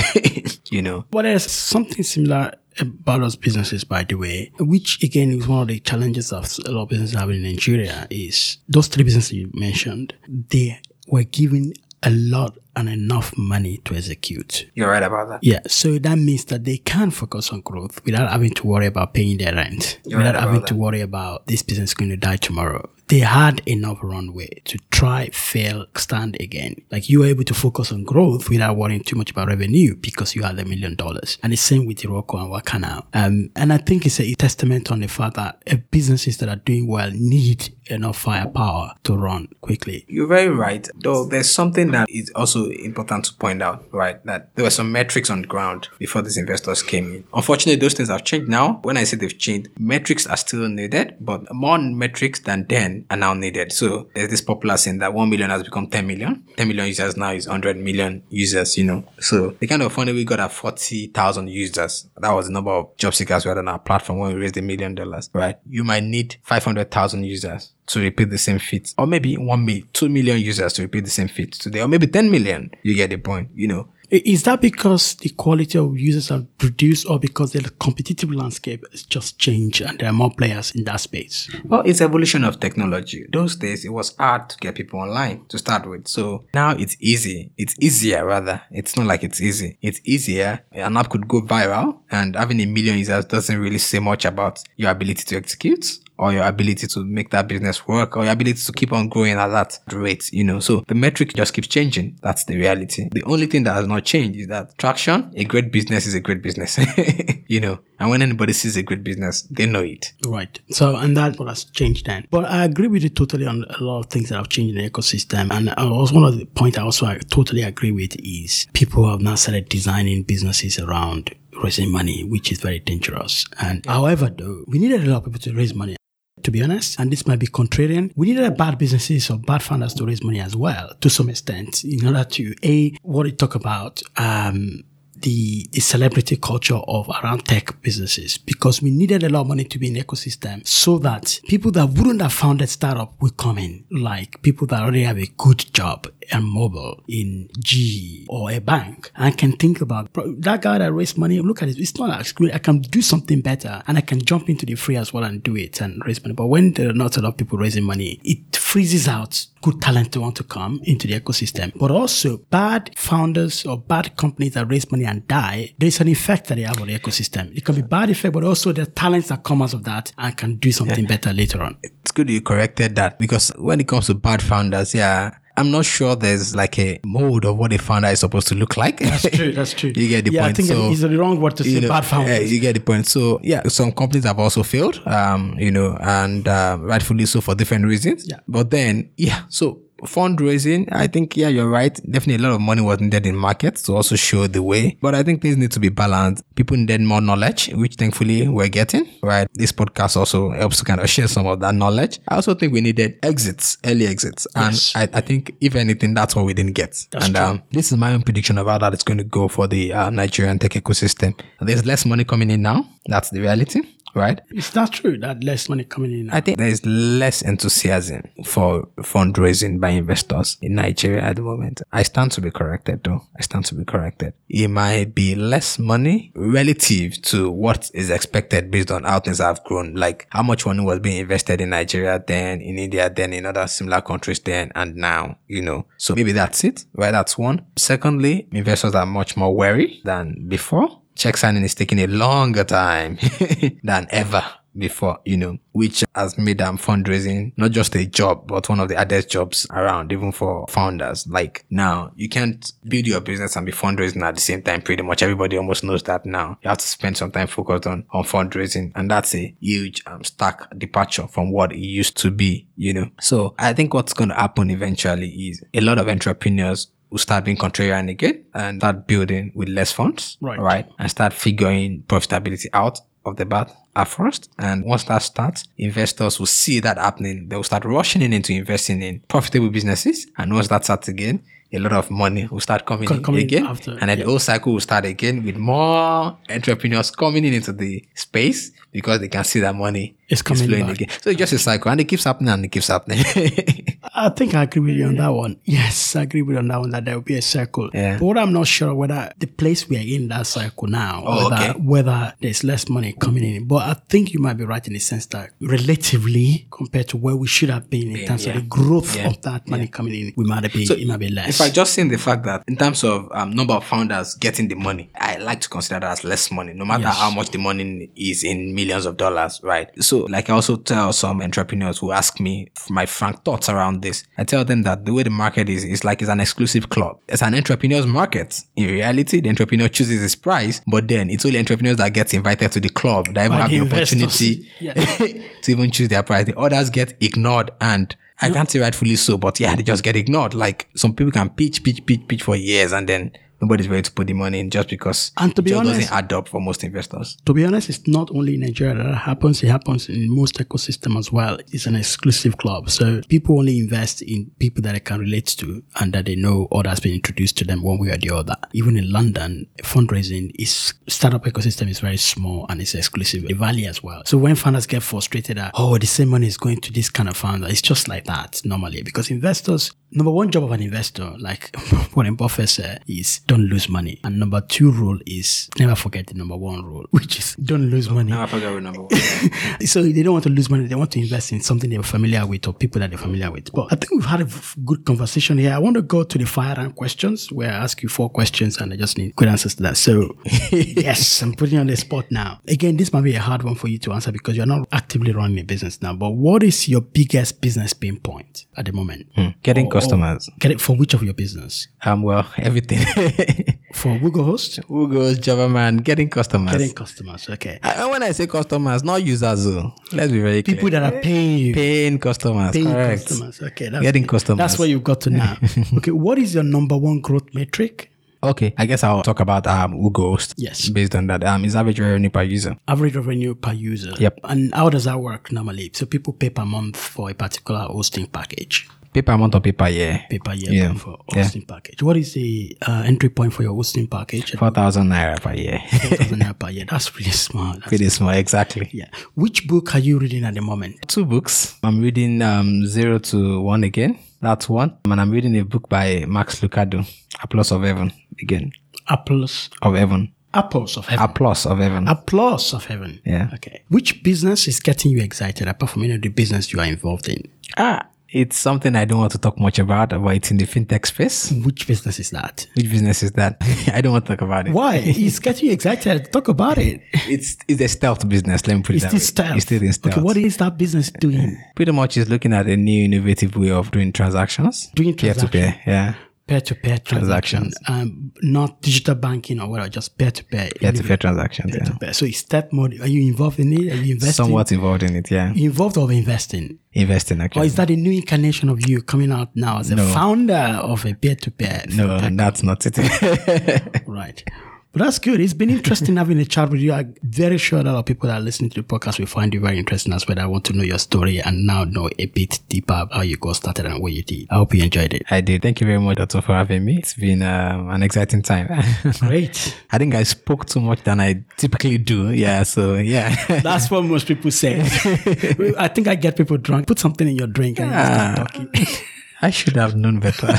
[laughs] you know. But there's something similar about those businesses, by the way, which again is one of the challenges of a lot of businesses having in Nigeria is those three businesses you mentioned, they were given a lot and enough money to execute. You're right about that. Yeah, so that means that they can focus on growth without having to worry about paying their rent, You're without right having about to worry about this business going to die tomorrow. They had enough runway to try, fail, stand again. Like you were able to focus on growth without worrying too much about revenue because you had a million dollars. And the same with Iroko and Wakanow. Um, and I think it's a testament on the fact that businesses that are doing well need enough firepower to run quickly. You're very right. Though there's something that is also important to point out, right? That there were some metrics on ground before these investors came in. Unfortunately, those things have changed now. When I say they've changed, metrics are still needed, but more metrics than then are now needed. So there's this popular that 1 million has become 10 million. 10 million users now is 100 million users, you know. So the kind of funny we got at 40,000 users. That was the number of job seekers we had on our platform when we raised a million dollars, right? You might need 500,000 users to repeat the same feat, or maybe 1 million, 2 million users to repeat the same feat today, or maybe 10 million. You get the point, you know. Is that because the quality of users have reduced or because the competitive landscape has just changed and there are more players in that space? Well, it's evolution of technology. Those days, it was hard to get people online to start with. So now it's easy. It's easier, rather. It's not like it's easy. It's easier. An app could go viral, and having a million users doesn't really say much about your ability to execute or your ability to make that business work or your ability to keep on growing at that rate, you know. So the metric just keeps changing. That's the reality. The only thing that has not changed is that traction, a great business is a great business, [laughs] you know. And when anybody sees a great business, they know it. Right. So, and that's what has changed then. But I agree with you totally on a lot of things that have changed in the ecosystem. And I also one of the point I also I totally agree with is people have now started designing businesses around raising money, which is very dangerous. And however, though, we needed a lot of people to raise money. To be honest, and this might be contrarian, we needed bad businesses or bad founders to raise money as well, to some extent, in order to a what you talk about, um, the, the celebrity culture of around tech businesses because we needed a lot of money to be in the ecosystem so that people that wouldn't have founded startup would come in, like people that already have a good job and mobile in G or a bank and can think about that guy that raised money. Look at it. It's not good. I can do something better and I can jump into the free as well and do it and raise money. But when there are not a lot of people raising money, it freezes out good talent to want to come into the ecosystem. But also bad founders or bad companies that raise money and die, there's an effect that they have on the ecosystem. It can be bad effect, but also the talents that come out of that and can do something better later on. it's good you corrected that because when it comes to bad founders, yeah, I'm not sure there's like a mode of what a founder is supposed to look like. That's true. That's [laughs] true. you get the yeah, point. I think so, it's the wrong word to say. you know, bad founders. yeah, you get the point. So yeah, some companies have also failed, um, you know, and uh, rightfully so for different reasons. Yeah. But then, yeah, so fundraising, I think, yeah, you're right. Definitely a lot of money was needed in markets to also show the way. But I think things need to be balanced. People needed more knowledge, which thankfully we're getting, right? This podcast also helps to kind of [laughs] share some of that knowledge. I also think we needed exits, early exits. And Yes. I, I think, if anything, that's what we didn't get. That's and um, this is my own prediction about how it's going to go for the uh, Nigerian tech ecosystem. There's less money coming in now. That's the reality, right? Is that true? That less money coming in? I think there's less enthusiasm for fundraising by investors in Nigeria at the moment. I stand to be corrected though. I stand to be corrected. It might be less money relative to what is expected based on how things have grown. Like how much money was being invested in Nigeria then, in India then, in other similar countries then, and now, you know. So maybe that's it, right? That's one. Secondly, investors are much more wary than before. Check signing is taking a longer time [laughs] than ever before, you know, which has made um, fundraising not just a job, but one of the hardest jobs around, even for founders. Like now, you can't build your business and be fundraising at the same time. Pretty much everybody almost knows that now. You have to spend some time focused on, on fundraising. And that's a huge um, stark departure from what it used to be, you know. So I think what's going to happen eventually is a lot of entrepreneurs will start being contrarian again and start building with less funds. Right. Right. And start figuring profitability out of the bat at first. And once that starts, investors will see that happening. They will start rushing in into investing in profitable businesses. And once that starts again, a lot of money will start coming Co- in coming again. after, and then the whole cycle will start again with more entrepreneurs coming in into the space because they can see that money is coming back. again. So it's just a cycle and it keeps happening and it keeps happening. [laughs] I think I agree with you on that one. Yes, I agree with you on that one that there will be a circle. Yeah. But what I'm not sure whether the place we are in that circle now, Oh, whether, okay. whether there's less money coming in. But I think you might be right in the sense that relatively compared to where we should have been in Been, terms yeah. of the growth of that money coming in, we might be it might be less. If I just seen the fact that in terms of um, number of founders getting the money, I like to consider that as less money, no matter Yes. how much the money is in millions of dollars, right? So, like I also tell some entrepreneurs who ask me my frank thoughts around this. I tell them that the way the market is, is like it's an exclusive club. It's an entrepreneur's market. In reality, the entrepreneur chooses his price, but then it's only entrepreneurs that get invited to the club that even have the opportunity Yeah. [laughs] to even choose their price. The others get ignored and I can't say rightfully so, but yeah, they just get ignored. Like some people can pitch, pitch, pitch, pitch for years and then nobody's ready to put the money in just because And to be honest- doesn't add up for most investors. to be honest, it's not only in Nigeria that happens. It happens in most ecosystem as well. It's an exclusive club. So people only invest in people that they can relate to and that they know or that's been introduced to them one way or the other. Even in London, fundraising is startup ecosystem is very small and it's exclusive. The valley as well. So when founders get frustrated that, oh, the same money is going to this kind of founder, it's just like that normally because investors, number one job of an investor, like [laughs] Warren Buffett said, is don't lose money. And number two rule is never forget the number one rule, [laughs] which is don't lose money. I forgot what number one. [laughs] So they don't want to lose money. They want to invest in something they're familiar with or people that they're familiar with. But I think we've had a good conversation here. I want to go to the fire round questions where I ask you four questions and I just need good answers to that. So [laughs] yes, I'm putting you on the spot now. Again, this might be a hard one for you to answer because you're not actively running a business now. But what is your biggest business pain point at the moment? Getting Or- or customers. Get it for which of your business? Um, well, [laughs] everything. [laughs] For Whogohost? Goes Jobberman? Getting customers. Getting customers. Okay. and when I say customers, not users. Let's be very clear. People that are paying you. paying customers. paying correct. customers. Okay, that's Getting customers. That's what you've got to now. [laughs] okay, what is your number one growth metric? Okay, I guess I'll talk about um Whogohost. Yes. Based on that, um, is average revenue per user. Average revenue per user. Yep. And how does that work normally? So people pay per month for a particular hosting package. Pay per month or pay per year. Pay per year Yeah. for Yeah. hosting package. What is the uh, entry point for your hosting package? Four thousand naira per year. 4,000 [laughs] naira per year. That's pretty small. That's- Pretty small, exactly. yeah. Which book are you reading at the moment? Two books. I'm reading um zero to one again. That's one. And I'm reading a book by Max Lucado, Applause of Heaven. Again. Apples. Of Heaven. Apples of heaven. Applause of Heaven. Applause of heaven. Yeah. Okay. Which business is getting you excited apart from any of the business you are involved in? ah, it's something I don't want to talk much about, but it's in the fintech space. Which business is that? Which business is that? [laughs] I don't want to talk about it. Why? It's getting you excited. Talk about it. It's it's a stealth business. Let me put it It's that still way. stealth. It's still in stealth. Okay, what is that business doing? Pretty much is looking at a new innovative way of doing transactions. Doing Peer to peer. Yeah. Peer-to-peer transaction, Transactions. um, not digital banking or whatever, just peer-to-peer. Peer-to-peer transactions. Yeah. Peer-to-peer. So is step mode. Are you involved in it? Are you investing? Somewhat involved in it. Yeah. Involved or investing? Investing Actually. Or is that a new incarnation of you coming out now as a No. founder of a peer-to-peer? no, that's not it. Right. [laughs] But that's good. It's been interesting having a chat with you. I'm very sure that of people that are listening to the podcast will find you very interesting as well. I want to know your story and now know a bit deeper about how you got started and what you did. I hope you enjoyed it. I did. Thank you very much, Doctor, for having me. It's been um, an exciting time. [laughs] Great. I think I spoke too much than I typically do. Yeah. So yeah. [laughs] That's what most people say. [laughs] I think I get people drunk. Put something in your drink and you start talking. I should have known better.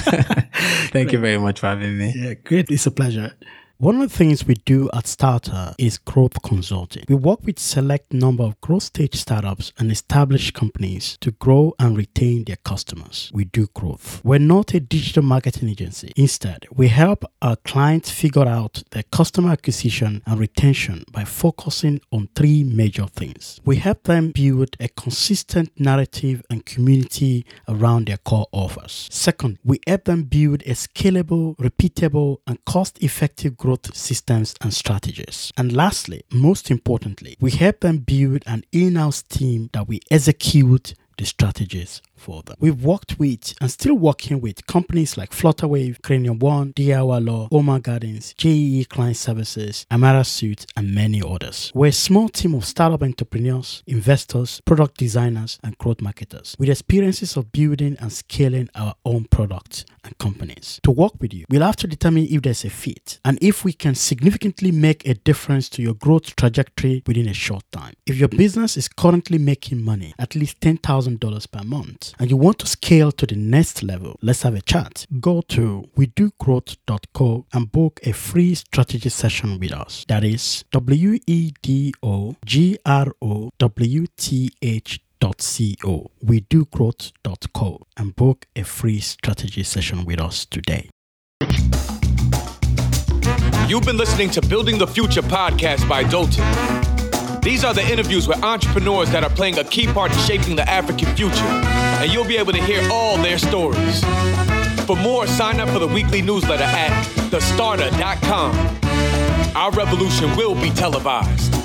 Thank you very much for having me. yeah, great. It's a pleasure. One of the things we do at Starter is growth consulting. We work with select number of growth stage startups and established companies to grow and retain their customers. We do growth. We're not a digital marketing agency. Instead, we help our clients figure out their customer acquisition and retention by focusing on three major things. We help them build a consistent narrative and community around their core offers. Second, we help them build a scalable, repeatable, and cost effective growth systems and strategies. And lastly, most importantly, we help them build an in house team that will execute the strategies for. We've worked with and still working with companies like Flutterwave, Cranium One, DIY Law, Oma Gardens, JEE Client Services, Amara Suit, and many others. We're a small team of startup entrepreneurs, investors, product designers, and growth marketers with experiences of building and scaling our own products and companies. To work with you, we'll have to determine if there's a fit and if we can significantly make a difference to your growth trajectory within a short time. If your business is currently making money, at least $10,000 per month, and you want to scale to the next level, let's have a chat. Go to wedogrowth.co and book a free strategy session with us. That is W E D O G R O W T H dot co wedogrowth.co and book a free strategy session with us today. You've been listening to Building the Future podcast by Dotun. These are the interviews with entrepreneurs that are playing a key part in shaping the African future, and you'll be able to hear all their stories. For more, sign up for the weekly newsletter at thestarter.com. Our revolution will be televised.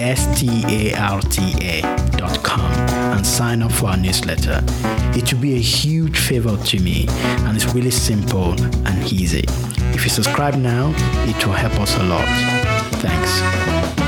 S T A R T A.com and sign up for our newsletter. It will be a huge favor to me and it's really simple and easy. If you subscribe now, it will help us a lot. Thanks.